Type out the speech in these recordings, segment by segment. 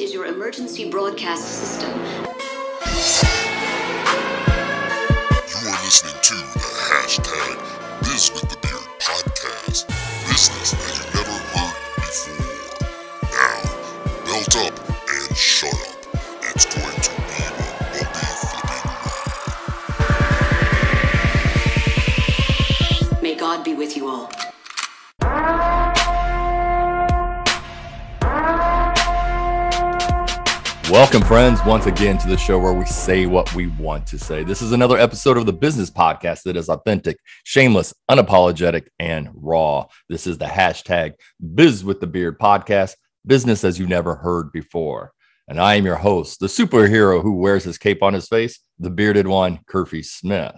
Is your emergency broadcast system. You are listening to the hashtag Biz with the Beard podcast. Business that you never heard before. Now, belt up and shut Welcome, friends, once again to the show where we say what we want to say. This is another episode of the business podcast that is authentic, shameless, unapologetic, and raw. This is the hashtag Biz with the Beard podcast, business as you never heard before. And I am your host, the superhero who wears his cape on his face, the bearded one, Curfy Smith.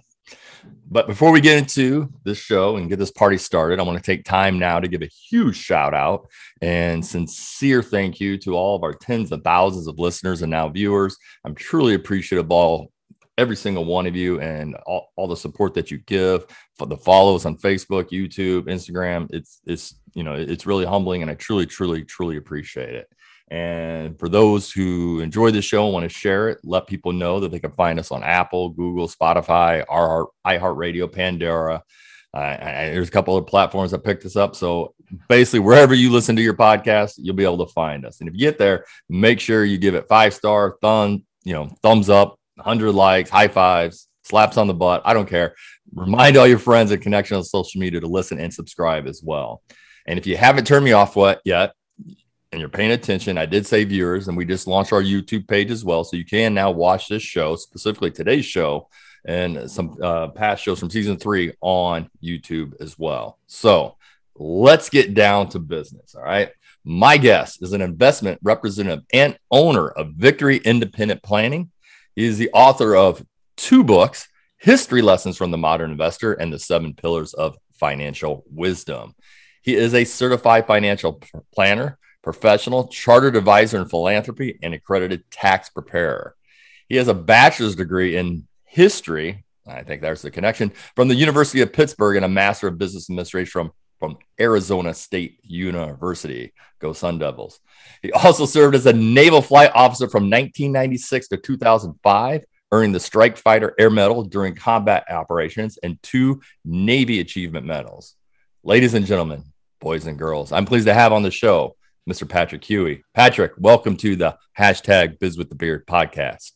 But before we get into this show and get this party started, I want to take time now to give a huge shout out and sincere thank you to all of our tens of thousands of listeners and now viewers. I'm truly appreciative of all every single one of you and all, all the support that you give for the follows on Facebook, YouTube, Instagram. It's it's you know it's really humbling and I truly, truly, truly appreciate it. And for those who enjoy the show and want to share it, let people know that they can find us on Apple, Google, Spotify, our iHeartRadio, Pandora. Uh, there's a couple of platforms that picked us up. So basically, wherever you listen to your podcast, you'll be able to find us. And if you get there, make sure you give it five star, thumb, you know, thumbs up, 100 likes, high fives, slaps on the butt. I don't care. Remind all your friends and connection on social media to listen and subscribe as well. And if you haven't turned me off yet, and you're paying attention, I did say viewers, and we just launched our YouTube page as well. So you can now watch this show, specifically today's show, and some uh, past shows from season three on YouTube as well. So let's get down to business. All right. My guest is an investment representative and owner of Victory Independent Planning. He is the author of two books History Lessons from the Modern Investor and the Seven Pillars of Financial Wisdom. He is a certified financial planner professional, chartered advisor in philanthropy, and accredited tax preparer. He has a bachelor's degree in history. I think there's the connection from the University of Pittsburgh and a master of business administration from, from Arizona State University. Go Sun Devils. He also served as a naval flight officer from 1996 to 2005, earning the Strike Fighter Air Medal during combat operations and two Navy Achievement Medals. Ladies and gentlemen, boys and girls, I'm pleased to have on the show Mr. Patrick Huey. Patrick, welcome to the hashtag Biz with the Beard podcast.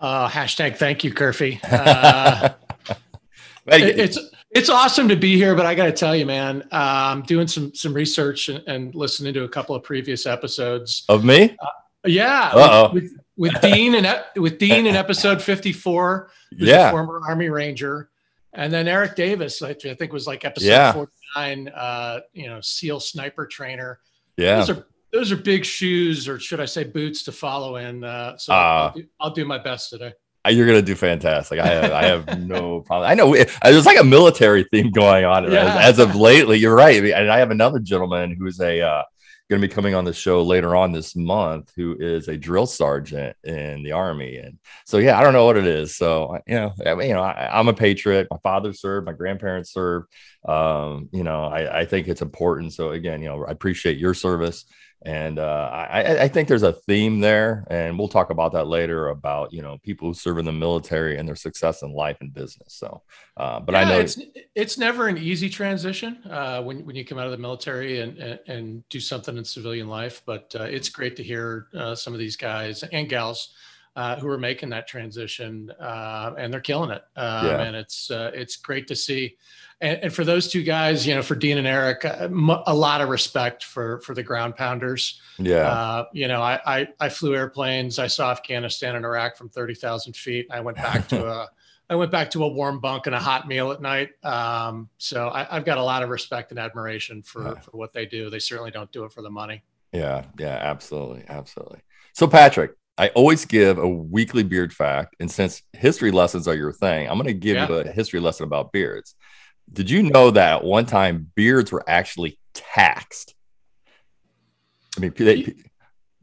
Uh, hashtag thank you, Curfy. Uh, it, it's it's awesome to be here, but I got to tell you, man, uh, I'm doing some some research and, and, listening to a couple of previous episodes of me. Uh, yeah, with, with, with, Dean and with Dean in episode 54, yeah, former Army Ranger, and then Eric Davis, I think was like episode yeah. 49, uh, you know, SEAL sniper trainer. Yeah. Those are those are big shoes, or should I say boots to follow in. Uh, so uh, I'll, do, I'll, do, my best today. You're gonna do fantastic. I have, I have no problem. I know it, there's like a military theme going on yeah. as, as, of lately. You're right, and I have another gentleman who's a uh, going to be coming on the show later on this month who is a drill sergeant in the army and so yeah i don't know what it is so you know I mean, you know I, am a patriot. My father served my grandparents served. Um, you know I, I think it's important so again you know i appreciate your service and uh, I, I, think there's a theme there, and we'll talk about that later about you know people who serve in the military and their success in life and business. So, uh, but yeah, I know it's it's never an easy transition uh, when when you come out of the military and and, and do something in civilian life. But uh, it's great to hear uh, some of these guys and gals uh, who are making that transition, and they're killing it. Um, yeah. And it's it's great to see. And, and, for those two guys, you know, for Dean and Eric, uh, a lot of respect for for the ground pounders. Yeah. Uh, you know, I, I, I flew airplanes. I saw Afghanistan and Iraq from thirty thousand feet. I went back to a I went back to a warm bunk and a hot meal at night. Um, so I, have got a lot of respect and admiration for yeah. for what they do. They certainly don't do it for the money. Yeah. Yeah. Absolutely. Absolutely. So Patrick, I always give a weekly beard fact, and since history lessons are your thing, I'm going to give yeah. you a history lesson about beards. Did you know that at one time beards were actually taxed? I mean, they,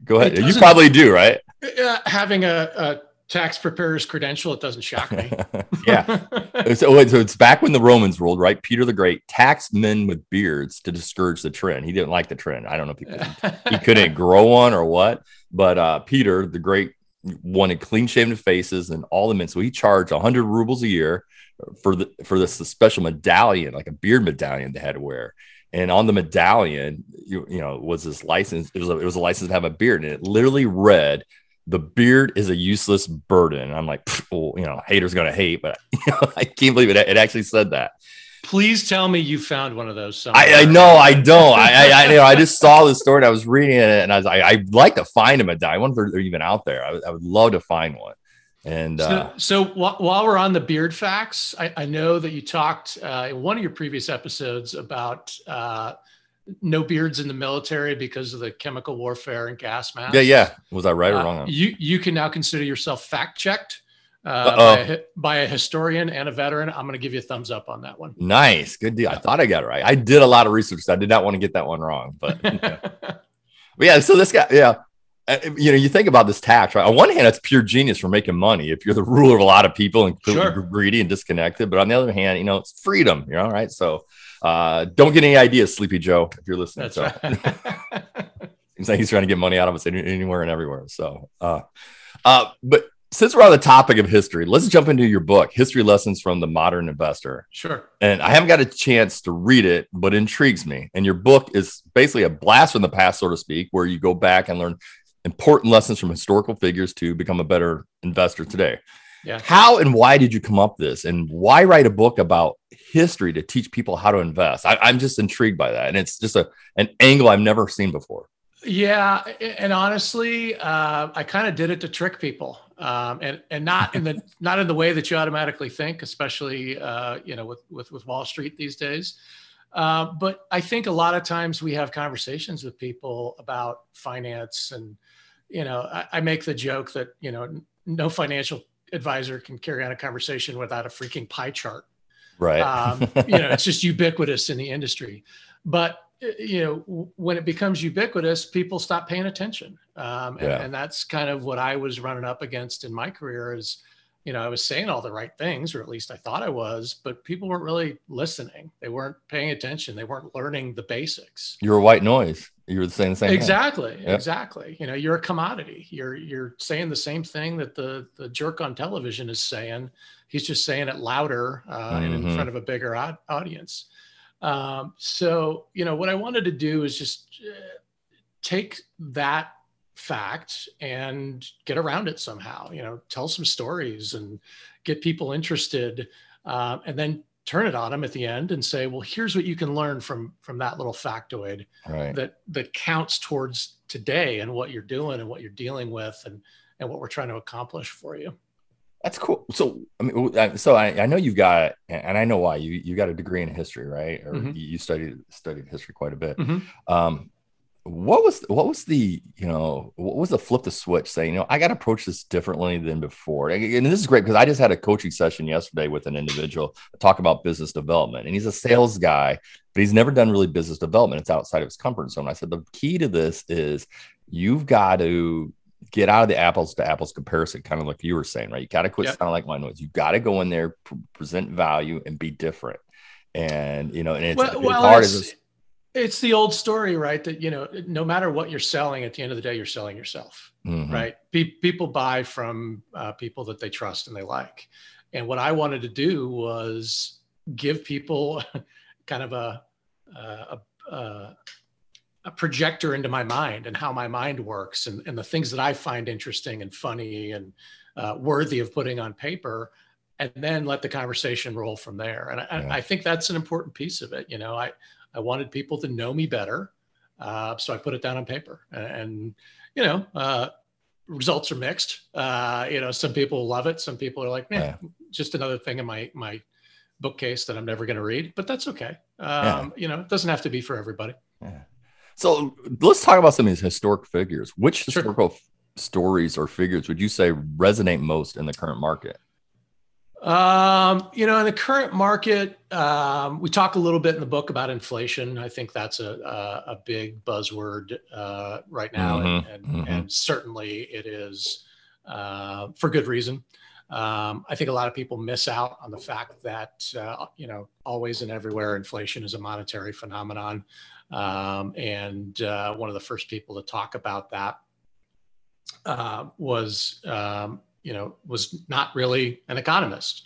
go ahead. You probably do, right? Uh, having a, a, tax preparer's credential, it doesn't shock me. yeah. so, so it's back when the Romans ruled, right? Peter the Great taxed men with beards to discourage the trend. He didn't like the trend. I don't know if he couldn't, he couldn't grow one or what, But uh, Peter, the great, wanted clean shaven faces and all the men. So he charged 100 rubles a year for the for this special medallion, like a beard medallion they had to wear. And on the medallion, you, you know, was this license. It was a, it was a license to have a beard, and it literally read, "The beard is a useless burden." And I'm like, well, you know, haters gonna hate, but you know, I can't believe it. It actually said that. Please tell me you found one of those. Somewhere. I, I know I don't. I, I, I, you know I just saw the story and I was reading it and I was like, I'd like to find a medallion. I wonder if they're even out there. I, I would love to find one. And So, uh, so wh- while we're on the beard facts, I, I know that you talked uh, in one of your previous episodes about uh, no beards in the military because of the chemical warfare and gas masks. yeah, yeah. Was I right or Uh, wrong? you you can now consider yourself fact checked uh, by, a, by a historian and a veteran. I'm going to give you a thumbs up on that one. nice, good deal. I thought I got it right. I did a lot of research. So I did not want to get that one wrong, but But yeah, so this guy, yeah, you know, you think about this tax, right? On one hand, it's pure genius for making money if you're the ruler of a lot of people and Sure. greedy and disconnected. But on the other hand, you know, it's freedom, you know, right? So uh, don't get any ideas, Sleepy Joe, if you're listening. That's so right. seems like he's trying to get money out of us anywhere and everywhere. So, uh, uh, but since we're on the topic of history, let's jump into your book, History Lessons from the Modern Investor sure. and I haven't got a chance to read it, but it intrigues me. And your book is basically a blast from the past, so to speak, where you go back and learn important lessons from historical figures to become a better investor today. Yeah. How and why did you come up this? And why write a book about history to teach people how to invest? I, I'm just intrigued by that. And it's just a an angle I've never seen before. Yeah, and honestly, uh, I kind of did it to trick people, um, and and not in the not in the way that you automatically think, especially uh, you know with with with Wall Street these days. Uh, but I think a lot of times we have conversations with people about finance, and you know, I, I make the joke that you know no financial advisor can carry on a conversation without a freaking pie chart Right. um, you know, it's just ubiquitous in the industry. But uh, you know, when it becomes ubiquitous, people stop paying attention, um, and, Yeah. and that's kind of what I was running up against in my career. Is you know, I was saying all the right things, or at least I thought I was, but people weren't really listening. They weren't paying attention. They weren't learning the basics. You're a white noise. You were saying the same thing. Exactly. Yep. Exactly. You know, you're a commodity. You're you're saying the same thing that the the jerk on television is saying. He's just saying it louder uh, and in Mhm. front of a bigger au- audience. Um, so you know, what I wanted to do is just uh, take that fact and get around it somehow. You know, tell some stories and get people interested, um, and then turn it on them at the end and say, well, here's what you can learn from from that little factoid Right. that that counts towards today and what you're doing and what you're dealing with and and what we're trying to accomplish for you. That's cool. So, I mean, uh, so I, I know you've got, and I know why you you got a degree in history, right? Or Mhm. you studied studied history quite a bit. Mhm. Um, what was what was the you know what was the flip the switch saying you know I got to approach this differently than before? And this is great because I just had a coaching session yesterday with an individual talk about business development, and he's a sales guy, but he's never done really business development. It's outside of his comfort zone. I said the key to this is you've got to get out of the apples to apples comparison, kind of like you were saying, right? You got to quit Yep. sounding like my noise. You got to go in there, pr- present value, and be different. And you know, and it's, well, it's well, hard as it's the old story, right? That you know, no matter what you're selling, at the end of the day, you're selling yourself, Mhm. right? Pe- people buy from uh, people that they trust and they like. And what I wanted to do was give people kind of a a, a, a projector into my mind and how my mind works and, and the things that I find interesting and funny and uh, worthy of putting on paper, and then let the conversation roll from there. And I, Yeah. I think that's an important piece of it. You know, I I wanted people to know me better, uh, so I put it down on paper. And, you know, uh, results are mixed. Uh, you know, some people love it, some people are like, man, just another thing in my my bookcase that I'm never going to read. But that's okay. Um, You know, it doesn't have to be for everybody. Yeah. So let's talk about some of these historic figures. Which Sure. historical f- stories or figures would you say resonate most in the current market? Um, you know, in the current market, um, we talk a little bit in the book about inflation. I think that's a a, a big buzzword uh, right now, and, Mhm, and, mhm. and certainly it is uh, for good reason. Um, I think a lot of people miss out on the fact that uh, you know, always and everywhere, inflation is a monetary phenomenon. Um, and uh, one of the first people to talk about that uh, was um, you know was not really an economist.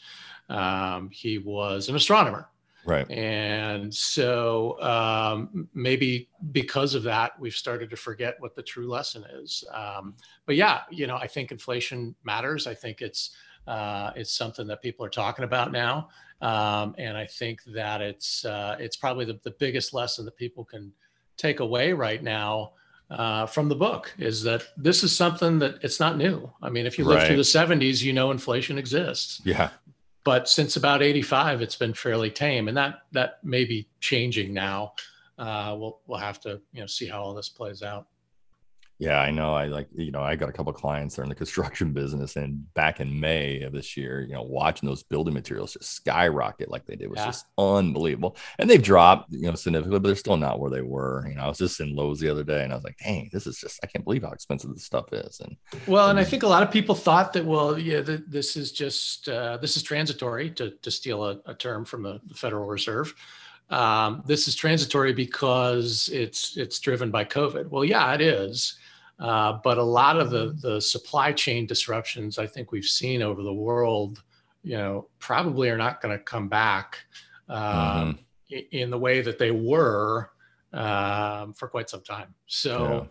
Um, he was an astronomer. Right. And so um, maybe because of that, we've started to forget what the true lesson is. Um, but yeah, you know, I think inflation matters. I think it's uh, it's something that people are talking about now, um, and I think that it's uh, it's probably the, the biggest lesson that people can take away right now uh, from the book is that this is something that it's not new. I mean, if you live Right. through the 70s, you know inflation exists Yeah. but since about 85 it's been fairly tame and that that may be changing now uh, we'll we'll have to you know see how all this plays out Yeah, I know. I like, you know, I got a couple of clients that are in the construction business, and back in May of this year, you know, watching those building materials just skyrocket like they did was Yeah. just unbelievable. And they've dropped, you know, significantly, but they're still not where they were. You know, I was just in Lowe's the other day, and I was like, dang, this is just, I can't believe how expensive this stuff is. And well and i think a lot of people thought that well yeah th- this is just uh, this is transitory to, to steal a, a term from the, the federal reserve um, this is transitory because it's it's driven by covid well yeah it is uh, but a lot of the the supply chain disruptions i think we've seen over the world you know probably are not going to come back um, i- in the way that they were um, for quite some time. So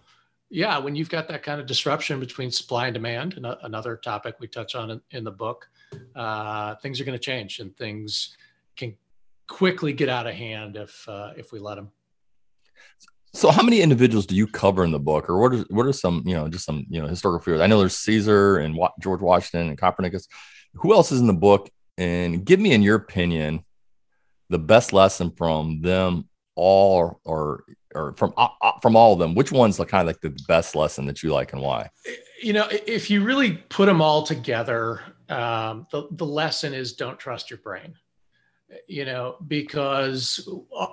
yeah, when you've got that kind of disruption between supply and demand, and another topic we touch on in, in the book, uh, things are going to change and things can quickly get out of hand if uh, if we let them. So, how many individuals do you cover in the book, or what are what are some you know just some you know historical figures? I know there's Caesar and Wa- George Washington and Copernicus. Who else is in the book? And give me, in your opinion, the best lesson from them all, or or from uh, uh, from all of them. Which one's like kind of like the best lesson that you like, and why? You know, if you really put them all together, um, the the lesson is don't trust your brain. You know, because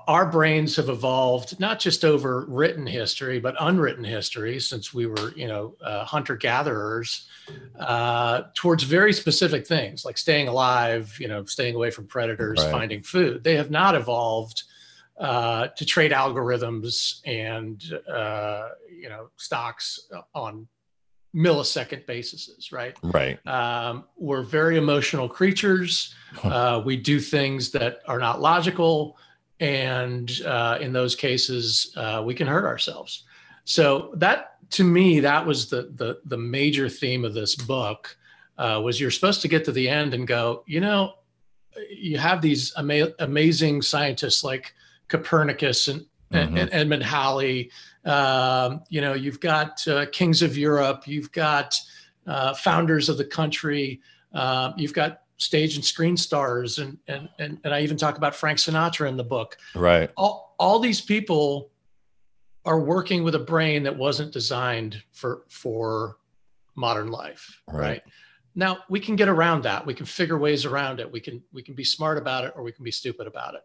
our brains have evolved not just over written history, but unwritten history since we were, you know, uh, hunter gatherers uh, towards very specific things like staying alive, you know, staying away from predators, Right. finding food. They have not evolved uh, to trade algorithms and uh, you know stocks on millisecond basis, right? Right. Um, we're very emotional creatures. Uh, we do things that are not logical, and uh, in those cases, uh, we can hurt ourselves. So that, to me, that was the the, the major theme of this book. Uh, was you're supposed to get to the end and go, you know, you have these ama- amazing scientists like Copernicus and, Mhm. and Edmund Halley. Um, you know, you've got uh, kings of Europe. You've got uh, founders of the country. Uh, you've got stage and screen stars, and, and and and I even talk about Frank Sinatra in the book. Right. All all these people are working with a brain that wasn't designed for for modern life, Right. right? Now we can get around that. We can figure ways around it. We can we can be smart about it, or we can be stupid about it.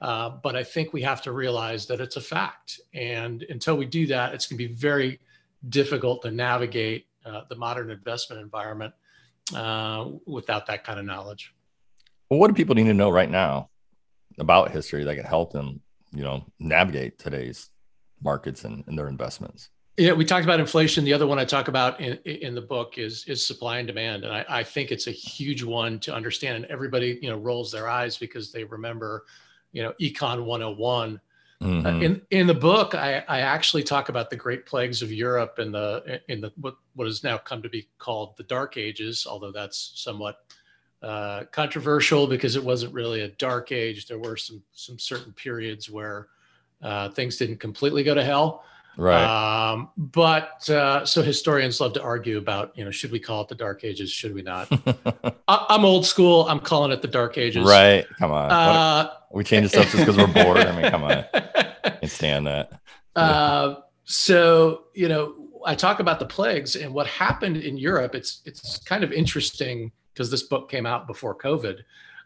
Uh, but I think we have to realize that it's a fact, and until we do that, it's going to be very difficult to navigate uh, the modern investment environment uh, without that kind of knowledge. Well, what do people need to know right now about history that can help them, you know, navigate today's markets and, and their investments? Yeah, we talked about inflation. The other one I talk about in, in the book is is supply and demand, and I, I think it's a huge one to understand. And everybody, you know, rolls their eyes because they remember, you know, Econ 101. Uh, Mhm. in in the book, I, I actually talk about the Great Plagues of Europe in the in the what what has now come to be called the Dark Ages, although that's somewhat uh, controversial because it wasn't really a dark age. There were some some certain periods where uh, things didn't completely go to hell. Right. Um, but uh, so historians love to argue about, you know, should we call it the Dark Ages? Should we not? I, I'm old school. I'm calling it the Dark Ages. right. Come on. Uh, we change stuff just because we're bored. I mean, come on. Can't stand that. uh, so you know, I talk about the plagues and what happened in Europe. It's it's kind of interesting because this book came out before COVID,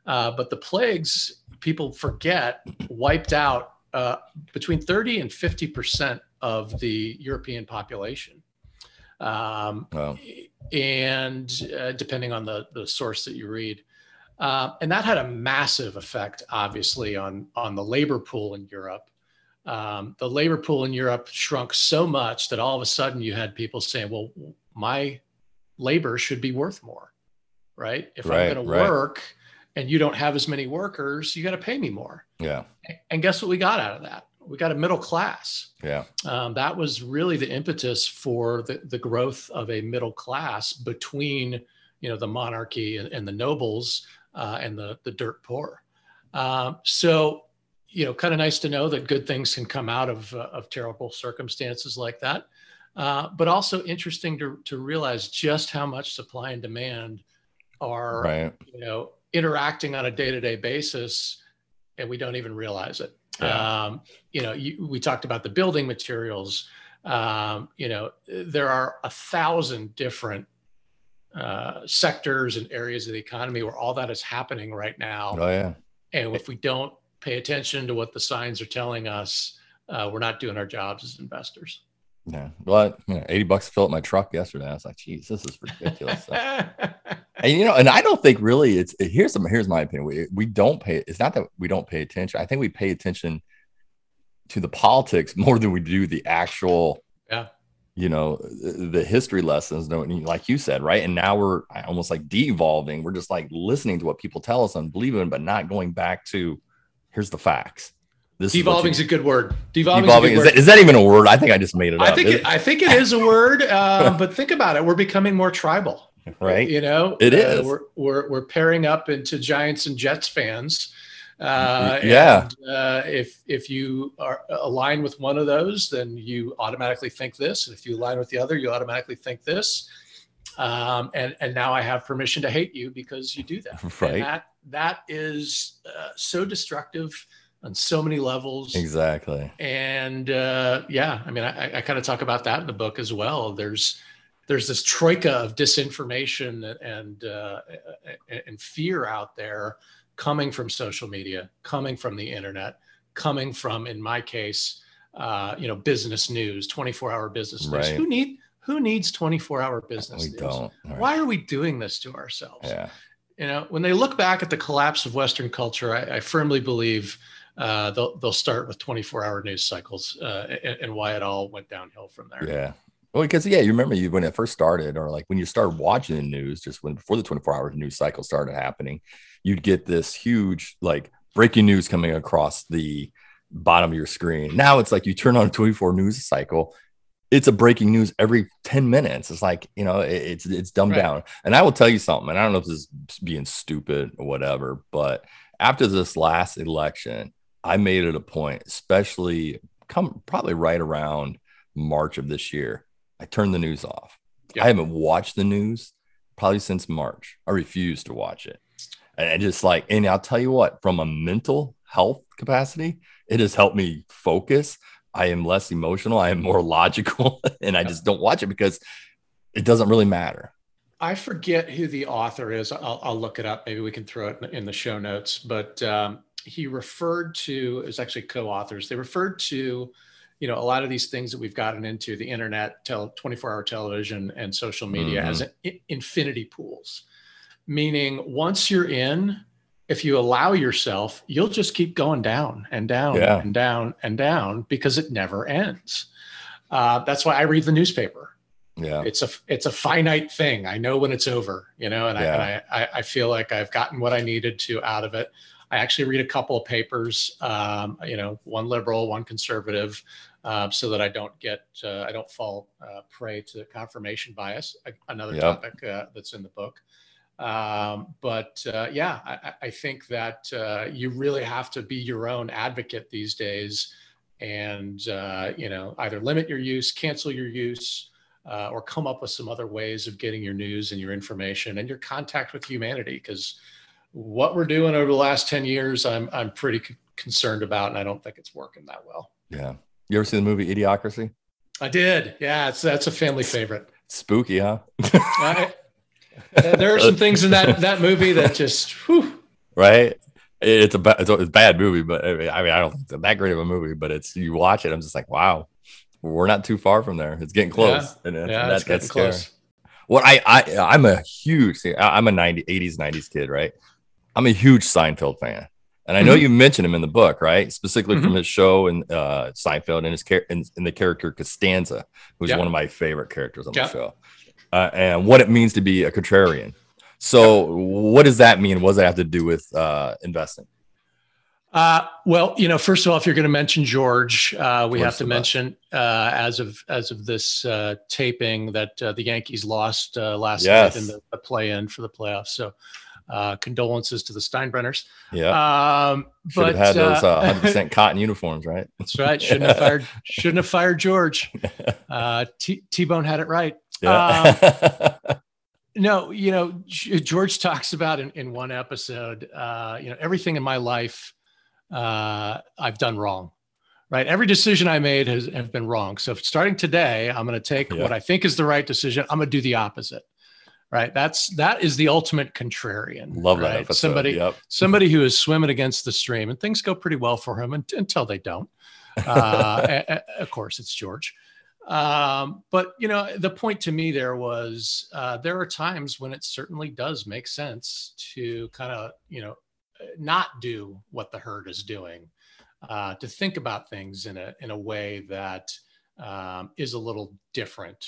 uh, but the plagues people forget wiped out uh, between 30 and 50 percent of the European population. Um, Well, and uh, depending on the, the source that you read. Uh, and that had a massive effect, obviously, on, on the labor pool in Europe. Um, the labor pool in Europe shrunk so much that all of a sudden you had people saying, well, my labor should be worth more, right? If Right, I'm going right. to work and you don't have as many workers, you got to pay me more. Yeah. And guess what we got out of that? We got a middle class. Yeah. Um, that was really the impetus for the, the growth of a middle class between, you know, the monarchy and, and the nobles uh, and the the dirt poor. Um, so, you know, kind of nice to know that good things can come out of uh, of terrible circumstances like that. Uh, but also interesting to to realize just how much supply and demand are Right. you know interacting on a day-to-day basis and we don't even realize it Yeah. um, you know you, we talked about the building materials um, you know there are a thousand different uh, sectors and areas of the economy where all that is happening right now Oh yeah. and if we don't pay attention to what the signs are telling us uh, we're not doing our jobs as investors Yeah. But you know, 80 bucks to fill up my truck yesterday. I was like, geez, this is ridiculous. and you know, and I don't think really it's here's some here's my opinion. We we don't pay it's not that we don't pay attention. I think we pay attention to the politics more than we do the actual Yeah. you know the history lessons like you said right and now we're almost like de-evolving we're just like listening to what people tell us and believing but not going back to here's the facts this devolving is is a good word devolving, devolving is, is that, is that even a word i think i just made it word. up I think it, I think it is a word, uh, but think about it. We're becoming more tribal. right You know, it is. Uh, we're, we're we're pairing up into Giants and Jets fans. Uh, Yeah. and, uh, if if you are aligned with one of those, then you automatically think this, and if you align with the other, you automatically think this. Um, and and now I have permission to hate you because you do that. And Right. that that is uh, so destructive on so many levels exactly and uh, yeah i mean i, I kind of talk about that in the book as well there's there's this troika of disinformation and uh, and fear out there coming from social media coming from the internet coming from in my case uh, you know business news 24 hour business news Right. who need who needs 24 hour business we news don't right. why are we doing this to ourselves yeah you know when they look back at the collapse of western culture i, I firmly believe uh, they'll, they'll start with 24 hour news cycles uh, and, and why it all went downhill from there Yeah. Well, because yeah, you remember you when it first started, or like when you started watching the news, just when before the 24 hour news cycle started happening, you'd get this huge like breaking news coming across the bottom of your screen. Now it's like you turn on a 24 news cycle, it's a breaking news every 10 minutes. It's like, you know, it- it's it's dumbed Right. down. And I will tell you something, and I don't know if this is being stupid or whatever, but after this last election, I made it a point, especially come probably right around March of this year. I turned the news off. Yeah. I haven't watched the news probably since March. I refuse to watch it. And just like, and I'll tell you what, from a mental health capacity, it has helped me focus. I am less emotional. I am more logical, and I just don't watch it because it doesn't really matter. i forget who the author is i'll, I'll look it up maybe we can throw it in- the show notes but um, he referred to it was actually co-authors they referred to you know a lot of these things that we've gotten into the internet tel- 24 hour television and social media as in- infinity pools meaning once you're in if you allow yourself you'll just keep going down and down Yeah. and down and down because it never ends uh, that's why i read the newspaper Yeah. it's a it's a finite thing. I know when it's over, you know, and, I, and I, I I feel like I've gotten what I needed to out of it. I actually read a couple of papers, um, you know, one liberal, one conservative, uh, so that I don't get uh, I don't fall uh, prey to confirmation bias. Another Yep. topic uh, that's in the book. Um, but uh, yeah, I, I- think that uh, you really have to be your own advocate these days, and uh, you know, either limit your use, cancel your use uh, or come up with some other ways of getting your news and your information and your contact with humanity. Because what we're doing over the last 10 years, I'm, I'm pretty c- concerned about, and I don't think it's working that well. Yeah. You ever seen the movie Idiocracy? I did. Yeah, it's, that's a family favorite. Spooky, huh? I, there are some things in that, that movie that just, whew, right? It's a, ba- it's a it's a bad movie, but I mean, I mean, I don't think it's that great of a movie. But it's you watch it, I'm just like, wow, we're not too far from there. It's getting close, and it's, yeah, that, it's that's scary. close. What I I I'm a huge I'm a 90 80s 90s kid, right? I'm a huge Seinfeld fan. And I know Mhm. you mentioned him in the book, right? Specifically from Mhm. his show and uh, Seinfeld and his char- in, in the character Costanza, who's Yeah. one of my favorite characters on Yeah. the show, uh, and what it means to be a contrarian. So, what does that mean? What does that have to do with uh, investing? Uh, well, you know, first of all, if you're going to mention George, uh, we George have to mention uh, as of as of this uh, taping that uh, the Yankees lost uh, last Yes. night in the, the play-in for the playoffs. So, uh, condolences to the Steinbrenners. Yeah, Um, should but have had those uh, uh, 100% cotton uniforms, right? that's right. Shouldn't have fired. Shouldn't have fired George. Uh, T- T-Bone had it right. Yeah, No, you know, George talks about in, in one episode, uh, you know, everything in my life uh, I've done wrong, right? Every decision I made has have been wrong. So starting today, I'm going to take Yeah. what I think is the right decision. I'm going to do the opposite, right? That's that is the ultimate contrarian. love that episode. Somebody Yep. somebody who is swimming against the stream, and things go pretty well for him un- until they don't. Uh, a- a- of course, it's George. Um, but you know, the point to me there was uh, there are times when it certainly does make sense to kind of you know not do what the herd is doing, uh, to think about things in a in a way that um, is a little different.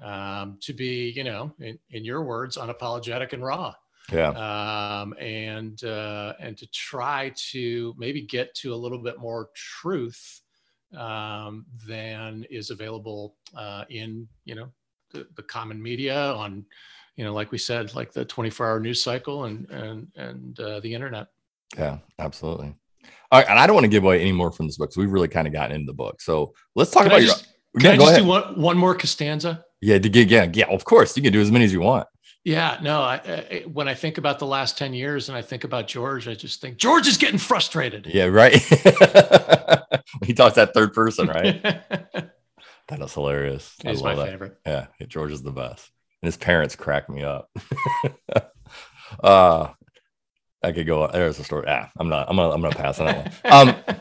Um, to be, you know, in, in your words, unapologetic and raw Yeah. um, and uh, and to try to maybe get to a little bit more truth um, than is available uh, in you know the, the common media on you know like we said like the 24 hour news cycle and and and uh, the internet Yeah, absolutely. All right, and I don't want to give away any more from this book because we've really kind of gotten into the book. So let's talk can about I your. just, can Yeah, I just ahead. do one, one more Costanza? Yeah, to get yeah, yeah. Of course, you can do as many as you want. Yeah, no. I, I, when I think about the last ten years and I think about George, I just think George is getting frustrated. Yeah, right. he talks that third person, right? That is hilarious. He's my that. favorite. Yeah, George is the best. And his parents crack me up. uh I could go. On. There's a story. Ah, I'm not. I'm gonna. I'm gonna pass on that one. Um,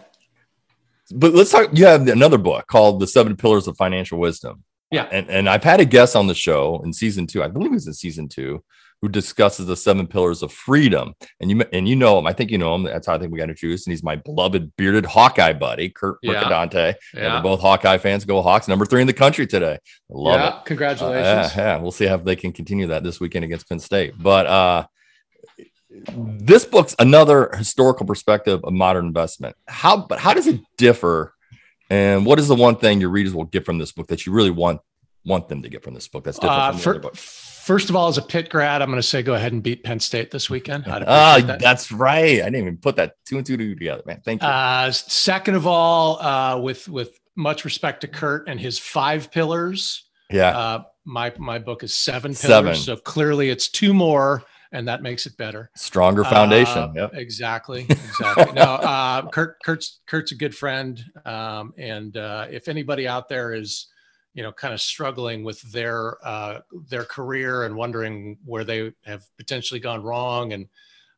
but let's talk. You have another book called "The Seven Pillars of Financial Wisdom." Yeah. and and I've had a guest on the show in season two. I believe it was in season two, who discusses the seven pillars of freedom. And you and you know him. I think you know him. That's how I think we got introduced. And he's my beloved bearded Hawkeye buddy, Kurt Yeah. Mercadante. And yeah. we're both Hawkeye fans. Go Hawks! Number three in the country today. Love yeah. it. Uh, Congratulations. yeah, yeah, we'll see how they can continue that this weekend against Penn State. But uh, this book's another historical perspective of modern investment. How, but how does it differ? And what is the one thing your readers will get from this book that you really want want them to get from this book? That's different Uh, from the fir- other book. first of all, as a Pitt grad, I'm going to say go ahead and beat Penn State this weekend. Ah, that. that's right. I didn't even put that two and two together, man. Thank you. Uh, second of all, uh, with with much respect to Kurt and his five pillars, yeah, uh, my my book is seven Seven. pillars. So clearly, it's two more, and that makes it better. stronger foundation. Uh, yep. Exactly. Exactly. no, uh, Kurt, Kurt's, Kurt's a good friend. Um, and uh, if anybody out there is, you know, kind of struggling with their uh, their career and wondering where they have potentially gone wrong, and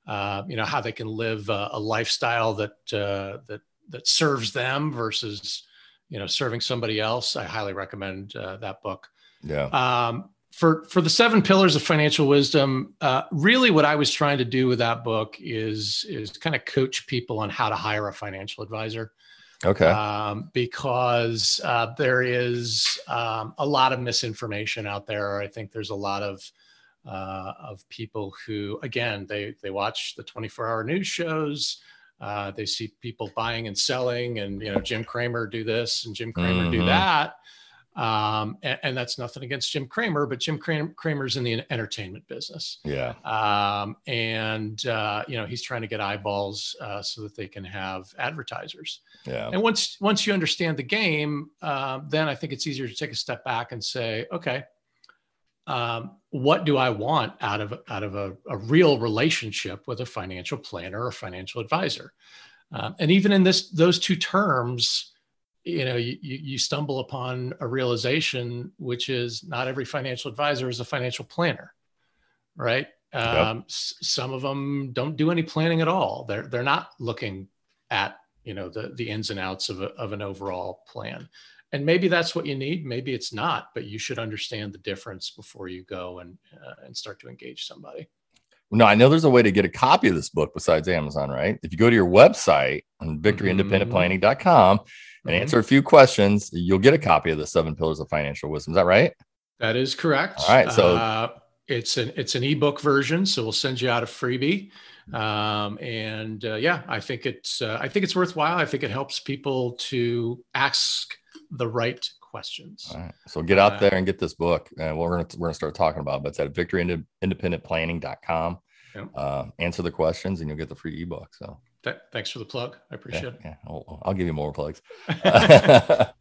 uh, you know how they can live a, a lifestyle that uh, that that serves them versus you know serving somebody else, I highly recommend uh, that book Yeah. um, for for the seven pillars of financial wisdom uh, really what i was trying to do with that book is is kind of coach people on how to hire a financial advisor Okay. um, because uh, there is um, a lot of misinformation out there i think there's a lot of uh, of people who again they they watch the 24 hour news shows uh, they see people buying and selling and you know jim cramer do this and jim cramer do Mhm. that um, and, and that's nothing against jim cramer but jim Kram- cramer's in the entertainment business yeah. um, and uh, you know he's trying to get eyeballs uh, so that they can have advertisers Yeah. and once once you understand the game, uh, then I think it's easier to take a step back and say, okay, um, what do I want out of out of a, a real relationship with a financial planner or financial advisor? Um, and even in this those two terms, you know, you, you stumble upon a realization, which is not every financial advisor is a financial planner, right? Um, some of them don't do any planning at all. They're they're not looking at you know the the ins and outs of, a, of an overall plan and maybe that's what you need maybe it's not but you should understand the difference before you go and uh, and start to engage somebody No, I know there's a way to get a copy of this book besides Amazon, right? If you go to your website on victoryindependentplanning.com and Mhm. answer a few questions, you'll get a copy of the seven pillars of financial wisdom. Is that right? That is correct. All right, so- uh, it's an it's an ebook version, so we'll send you out a freebie. Um, and uh, yeah, I think it's uh, I think it's worthwhile. I think it helps people to ask the right questions. All right. So get out Uh, there and get this book. And we're gonna we're gonna start talking about, it, but it's at victoryindependentplanning.com. Yep. Uh, answer the questions and you'll get the free ebook. So Th- thanks for the plug. I yeah, appreciate yeah, I'll, I'll give you more plugs. uh,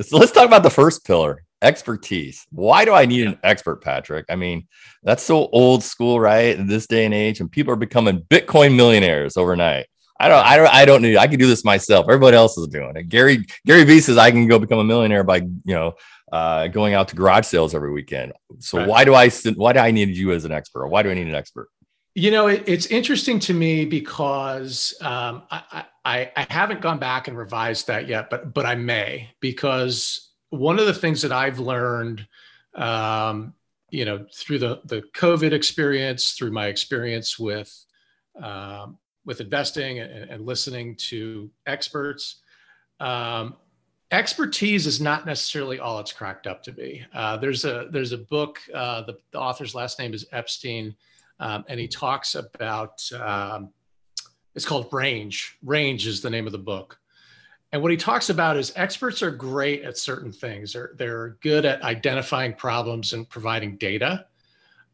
so let's talk about the first pillar expertise. Why do I need an expert, Patrick? I mean, that's so old school, right? In this day and age, and people are becoming Bitcoin millionaires overnight. I don't, I don't, I don't need. I can do this myself. Everybody else is doing it. Gary, Gary Vee says I can go become a millionaire by, you know, uh, going out to garage sales every weekend. So Right. why do I, why do I need you as an expert? Why do I need an expert? You know, it, it's interesting to me because um, I, I, I haven't gone back and revised that yet, but but I may because one of the things that I've learned, um, you know, through the the COVID experience, through my experience with um, with investing and, and listening to experts, um, expertise is not necessarily all it's cracked up to be. Uh, there's a there's a book. Uh, the, the author's last name is Epstein. Um, and he talks about um, it's called range. Range is the name of the book. And what he talks about is experts are great at certain things. They're, they're good at identifying problems and providing data.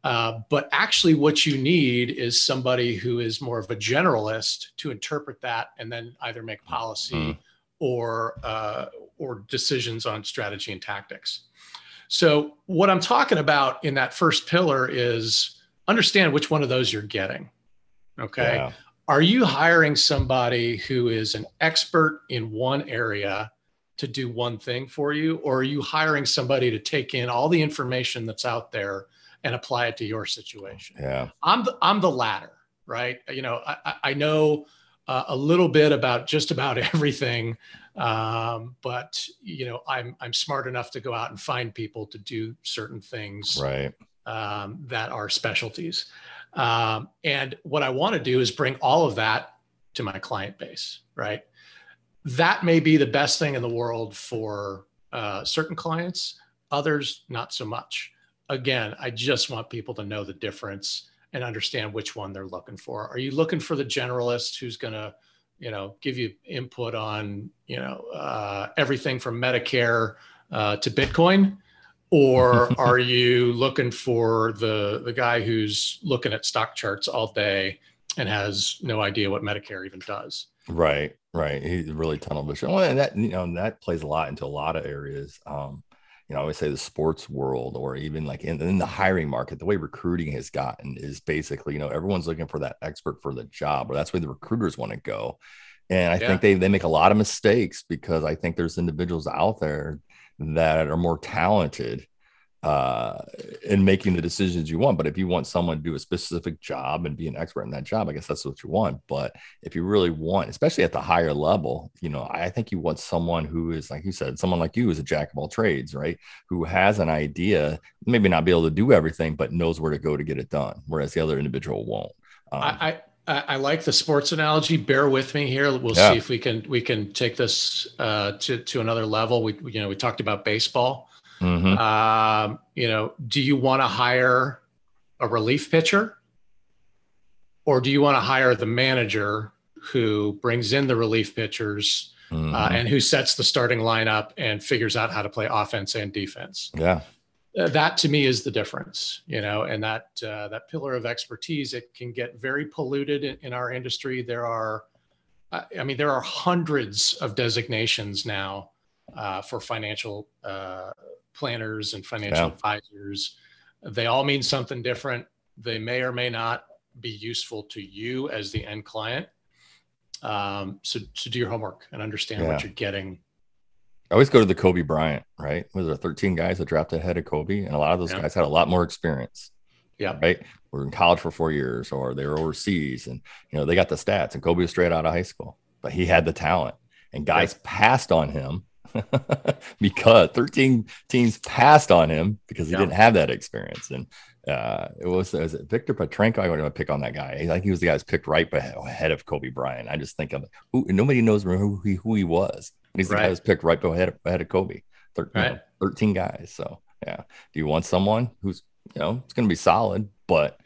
Uh, but actually what you need is somebody who is more of a generalist to interpret that and then either make policy Mhm. or uh, or decisions on strategy and tactics. So what i'm talking about in that first pillar is understand which one of those you're getting. Okay. Yeah. Are you hiring somebody who is an expert in one area to do one thing for you? Or are you hiring somebody to take in all the information that's out there and apply it to your situation? Yeah. I'm the, I'm the latter, right? You know, I, I- I know uh, a little bit about just about everything, um, but you know, I'm I'm smart enough to go out and find people to do certain things Right. Um, that are specialties. Um, and what I want to do is bring all of that to my client base, right? That may be the best thing in the world for uh, certain clients, others, not so much. Again, I just want people to know the difference and understand which one they're looking for. Are you looking for the generalist who's going to, you know, give you input on, you know, uh, everything from Medicare uh, to Bitcoin? Or are you looking for the the guy who's looking at stock charts all day and has no idea what Medicare even does? Right, right. He's really tunnel vision. Well, and that you know that plays a lot into a lot of areas. Um, you know, I would say the sports world, or even like in, in the hiring market, the way recruiting has gotten is basically, you know, everyone's looking for that expert for the job, or that's where the recruiters want to go. And I Yeah. think they they make a lot of mistakes because I think there's individuals out there that are more talented uh in making the decisions you want. But if you want someone to do a specific job and be an expert in that job i guess that's what you want. But if you really want especially at the higher level you know i think you want someone who is like you said someone like you is a jack of all trades right? Who has an idea maybe not be able to do everything but knows where to go to get it done whereas the other individual won't. Um, I, I like the sports analogy. Bear with me here. We'll Yeah. see if we can we can take this uh, to to another level. We you know we talked about baseball. mhm. Um, you know, do you want to hire a relief pitcher, or do you want to hire the manager who brings in the relief pitchers? uh, Mhm. and who sets the starting lineup and figures out how to play offense and defense. yeah Uh, that to me is the difference, you know, and that uh, that pillar of expertise it can get very polluted in, in our industry. There are, I I mean, there are hundreds of designations now uh, for financial uh, planners and financial Yeah. advisors. They all mean something different. They may or may not be useful to you as the end client. Um, so, so do your homework and understand Yeah. what you're getting I always go to the Kobe Bryant, right? Was there 13 guys that drafted ahead of Kobe? And a lot of those Yeah. guys had a lot more experience. Yeah. Right. Were in college for four years or they were overseas and, you know, they got the stats and Kobe was straight out of high school, but he had the talent and guys passed on him. because 13 teams passed on him because he Yeah. didn't have that experience. And uh, it was, was it Victor Petrenko? I want to pick on that guy. I think he was the guy who's picked right ahead of Kobe Bryant. I just think of who nobody knows who he, who he was. He's the guy Right. who's picked right ahead of, ahead of Kobe. Thir- you know, 13 guys. So, yeah. Do you want someone who's, you know, it's going to be solid, but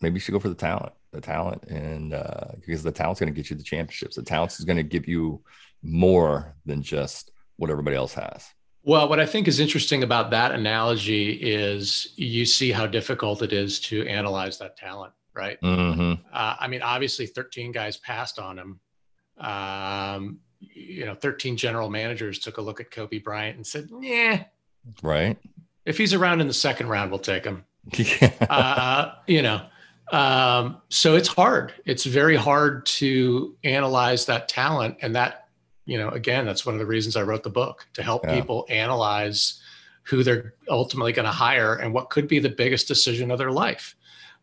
maybe you should go for the talent, the talent. And uh, because the talent's going to get you the championships, the talent is going to give you more than just what everybody else has. Well, what I think is interesting about that analogy is you see how difficult it is to analyze that talent, right? Mm-hmm. Uh, I mean, obviously, 13 guys passed on him. Um, you know, 13 general managers took a look at Kobe Bryant and said, "Yeah, Right. if he's around in the second round, we'll take him." yeah. uh, you know, um, so it's hard. It's very hard to analyze that talent, and that, you know, again, that's one of the reasons I wrote the book to help Yeah. people analyze who they're ultimately going to hire and what could be the biggest decision of their life.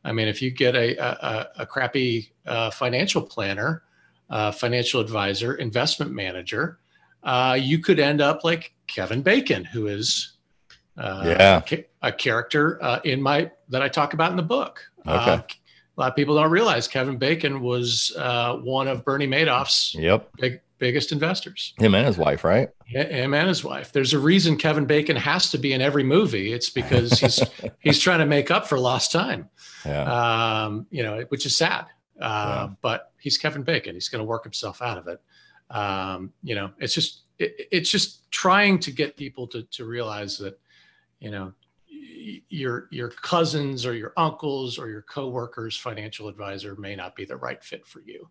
I mean, if you get a a, a crappy uh, financial planner, uh, financial advisor, investment manager, uh, you could end up like Kevin Bacon, who is uh, Yeah. a character uh, in my that I talk about in the book. Okay. Uh, a lot of people don't realize Kevin Bacon was uh, one of Bernie Madoff's Yep. big, biggest investors. Him and his wife, right? Hi- Him and his wife. There's a reason Kevin Bacon has to be in every movie. It's because he's he's trying to make up for lost time. Yeah. Um, you know, which is sad. Uh, Yeah. But he's Kevin Bacon. He's going to work himself out of it. Um, you know, it's just it, it's just trying to get people to to realize that, you know, your your cousins or your uncles or your coworkers financial advisor may not be the right fit for you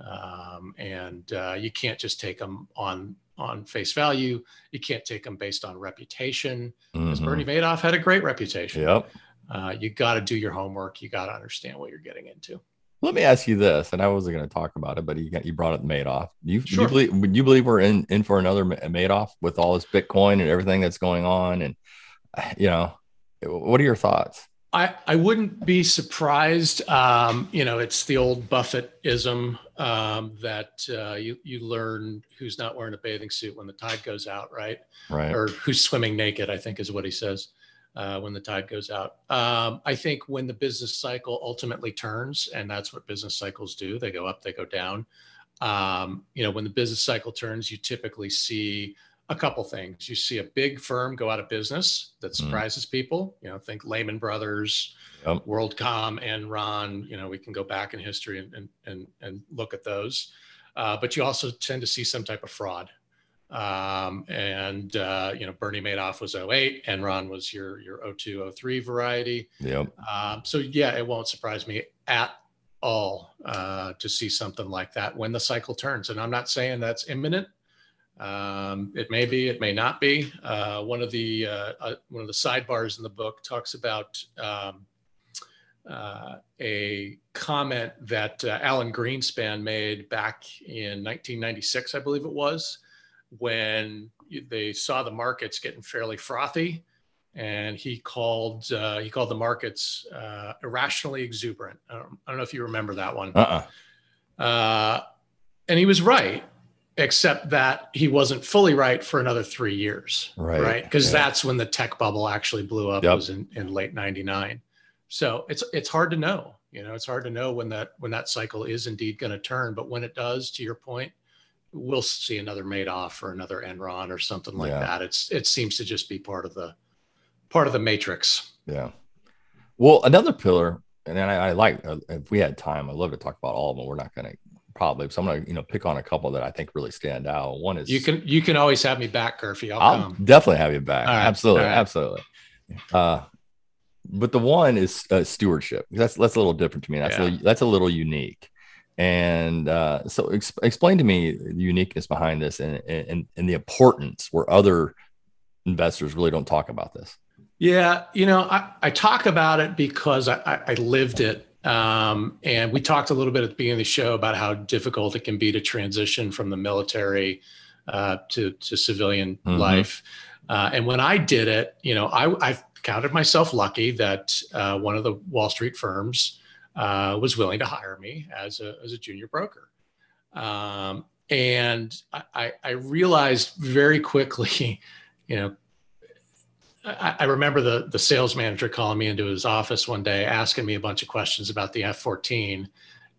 um, and uh, you can't just take them on on face value you can't take them based on reputation because Mhm. bernie madoff had a great reputation Yep. uh, you got to do your homework you got to understand what you're getting into Let me ask you this, and I wasn't going to talk about it, but you got, you brought up Madoff. You, Sure. you believe would you believe we're in in for another Ma- Madoff with all this Bitcoin and everything that's going on, and you know, what are your thoughts? I, I wouldn't be surprised. Um, you know, it's the old Buffett ism um, that uh, you, you learn who's not wearing a bathing suit when the tide goes out, right? Right. Or who's swimming naked, I think is what he says uh, when the tide goes out. Um, I think when the business cycle ultimately turns, and that's what business cycles do, they go up, they go down. Um, you know, when the business cycle turns, you typically see a couple things. You see a big firm go out of business that Mm. surprises people. You know, think Lehman Brothers, Yep. WorldCom, Enron. You know, we can go back in history and and and, and look at those. Uh, but you also tend to see some type of fraud. Um, and uh, you know, Bernie Madoff was 08, Enron was your your 02, 03 variety. Yep. Um, so yeah, it won't surprise me at all uh, to see something like that when the cycle turns. And I'm not saying that's imminent. Um, it may be, it may not be. Uh, one of the uh, uh, one of the sidebars in the book talks about um, uh, a comment that uh, Alan Greenspan made back in 1996, I believe it was, when they saw the markets getting fairly frothy and he called uh, he called the markets uh, irrationally exuberant. I don't, I don't know if you remember that one. Uh-uh. Uh, and he was right, except that he wasn't fully right for another three years. Right, Right. Because yeah. that's when the tech bubble actually blew up. Yep. Was in, in late '99. So it's it's hard to know. You know, it's hard to know when that when that cycle is indeed going to turn. But when it does, to your point, we'll see another Madoff or another Enron or something like Yeah. that. It's it seems to just be part of the part of the matrix. Yeah. Well, another pillar, and then I, I like uh, if we had time, I'd love to talk about all of them. We're not going to probably, so I'm going to you know pick on a couple that I think really stand out. One is You can you can always have me back, Curfy. I'll, I'll come. definitely have you back. Right, Absolutely, right. absolutely. Uh, but the one is uh, stewardship. That's that's a little different to me. That's a, that's a little unique. And uh, so, ex- explain to me the uniqueness behind this and, and and the importance where other investors really don't talk about this. Yeah, you know, I, I talk about it because I, I, lived it. Um, and we talked a little bit at the beginning of the show about how difficult it can be to transition from the military uh, to, to civilian Mhm. life. Uh, and when I did it, you know, I, I counted myself lucky that uh, one of the Wall Street firms uh, was willing to hire me as a, as a junior broker. Um, and I, I realized very quickly, you know, I, I remember the the sales manager calling me into his office one day, asking me a bunch of questions about the F-14,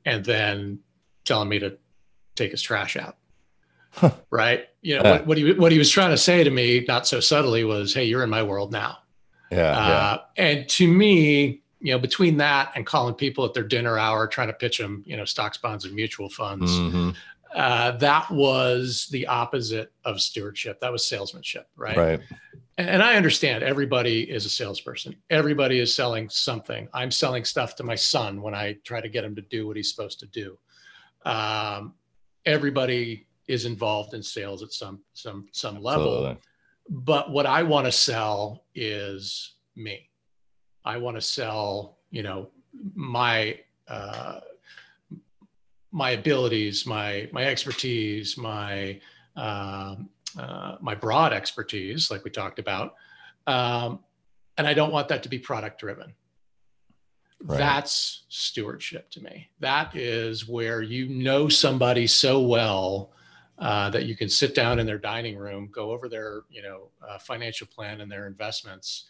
and then telling me to take his trash out. right? You know Yeah. what, what he what he was trying to say to me, not so subtly, was, "Hey, you're in my world now." Yeah. yeah. Uh, and to me, you know, between that and calling people at their dinner hour, trying to pitch them, you know, stocks, bonds, and mutual funds, Mhm. uh, that was the opposite of stewardship. That was salesmanship, right? Right. And, and I understand everybody is a salesperson. Everybody is selling something. I'm selling stuff to my son when I try to get him to do what he's supposed to do. Um, everybody is involved in sales at some some some level Absolutely. but what I want to sell is me. I want to sell, you know, my uh, my abilities, my my expertise, my um, uh, my broad expertise, like we talked about, um, and I don't want that to be product driven. Right. That's stewardship to me. That is where you know somebody so well uh, that you can sit down in their dining room, go over their, you know, uh, financial plan and their investments,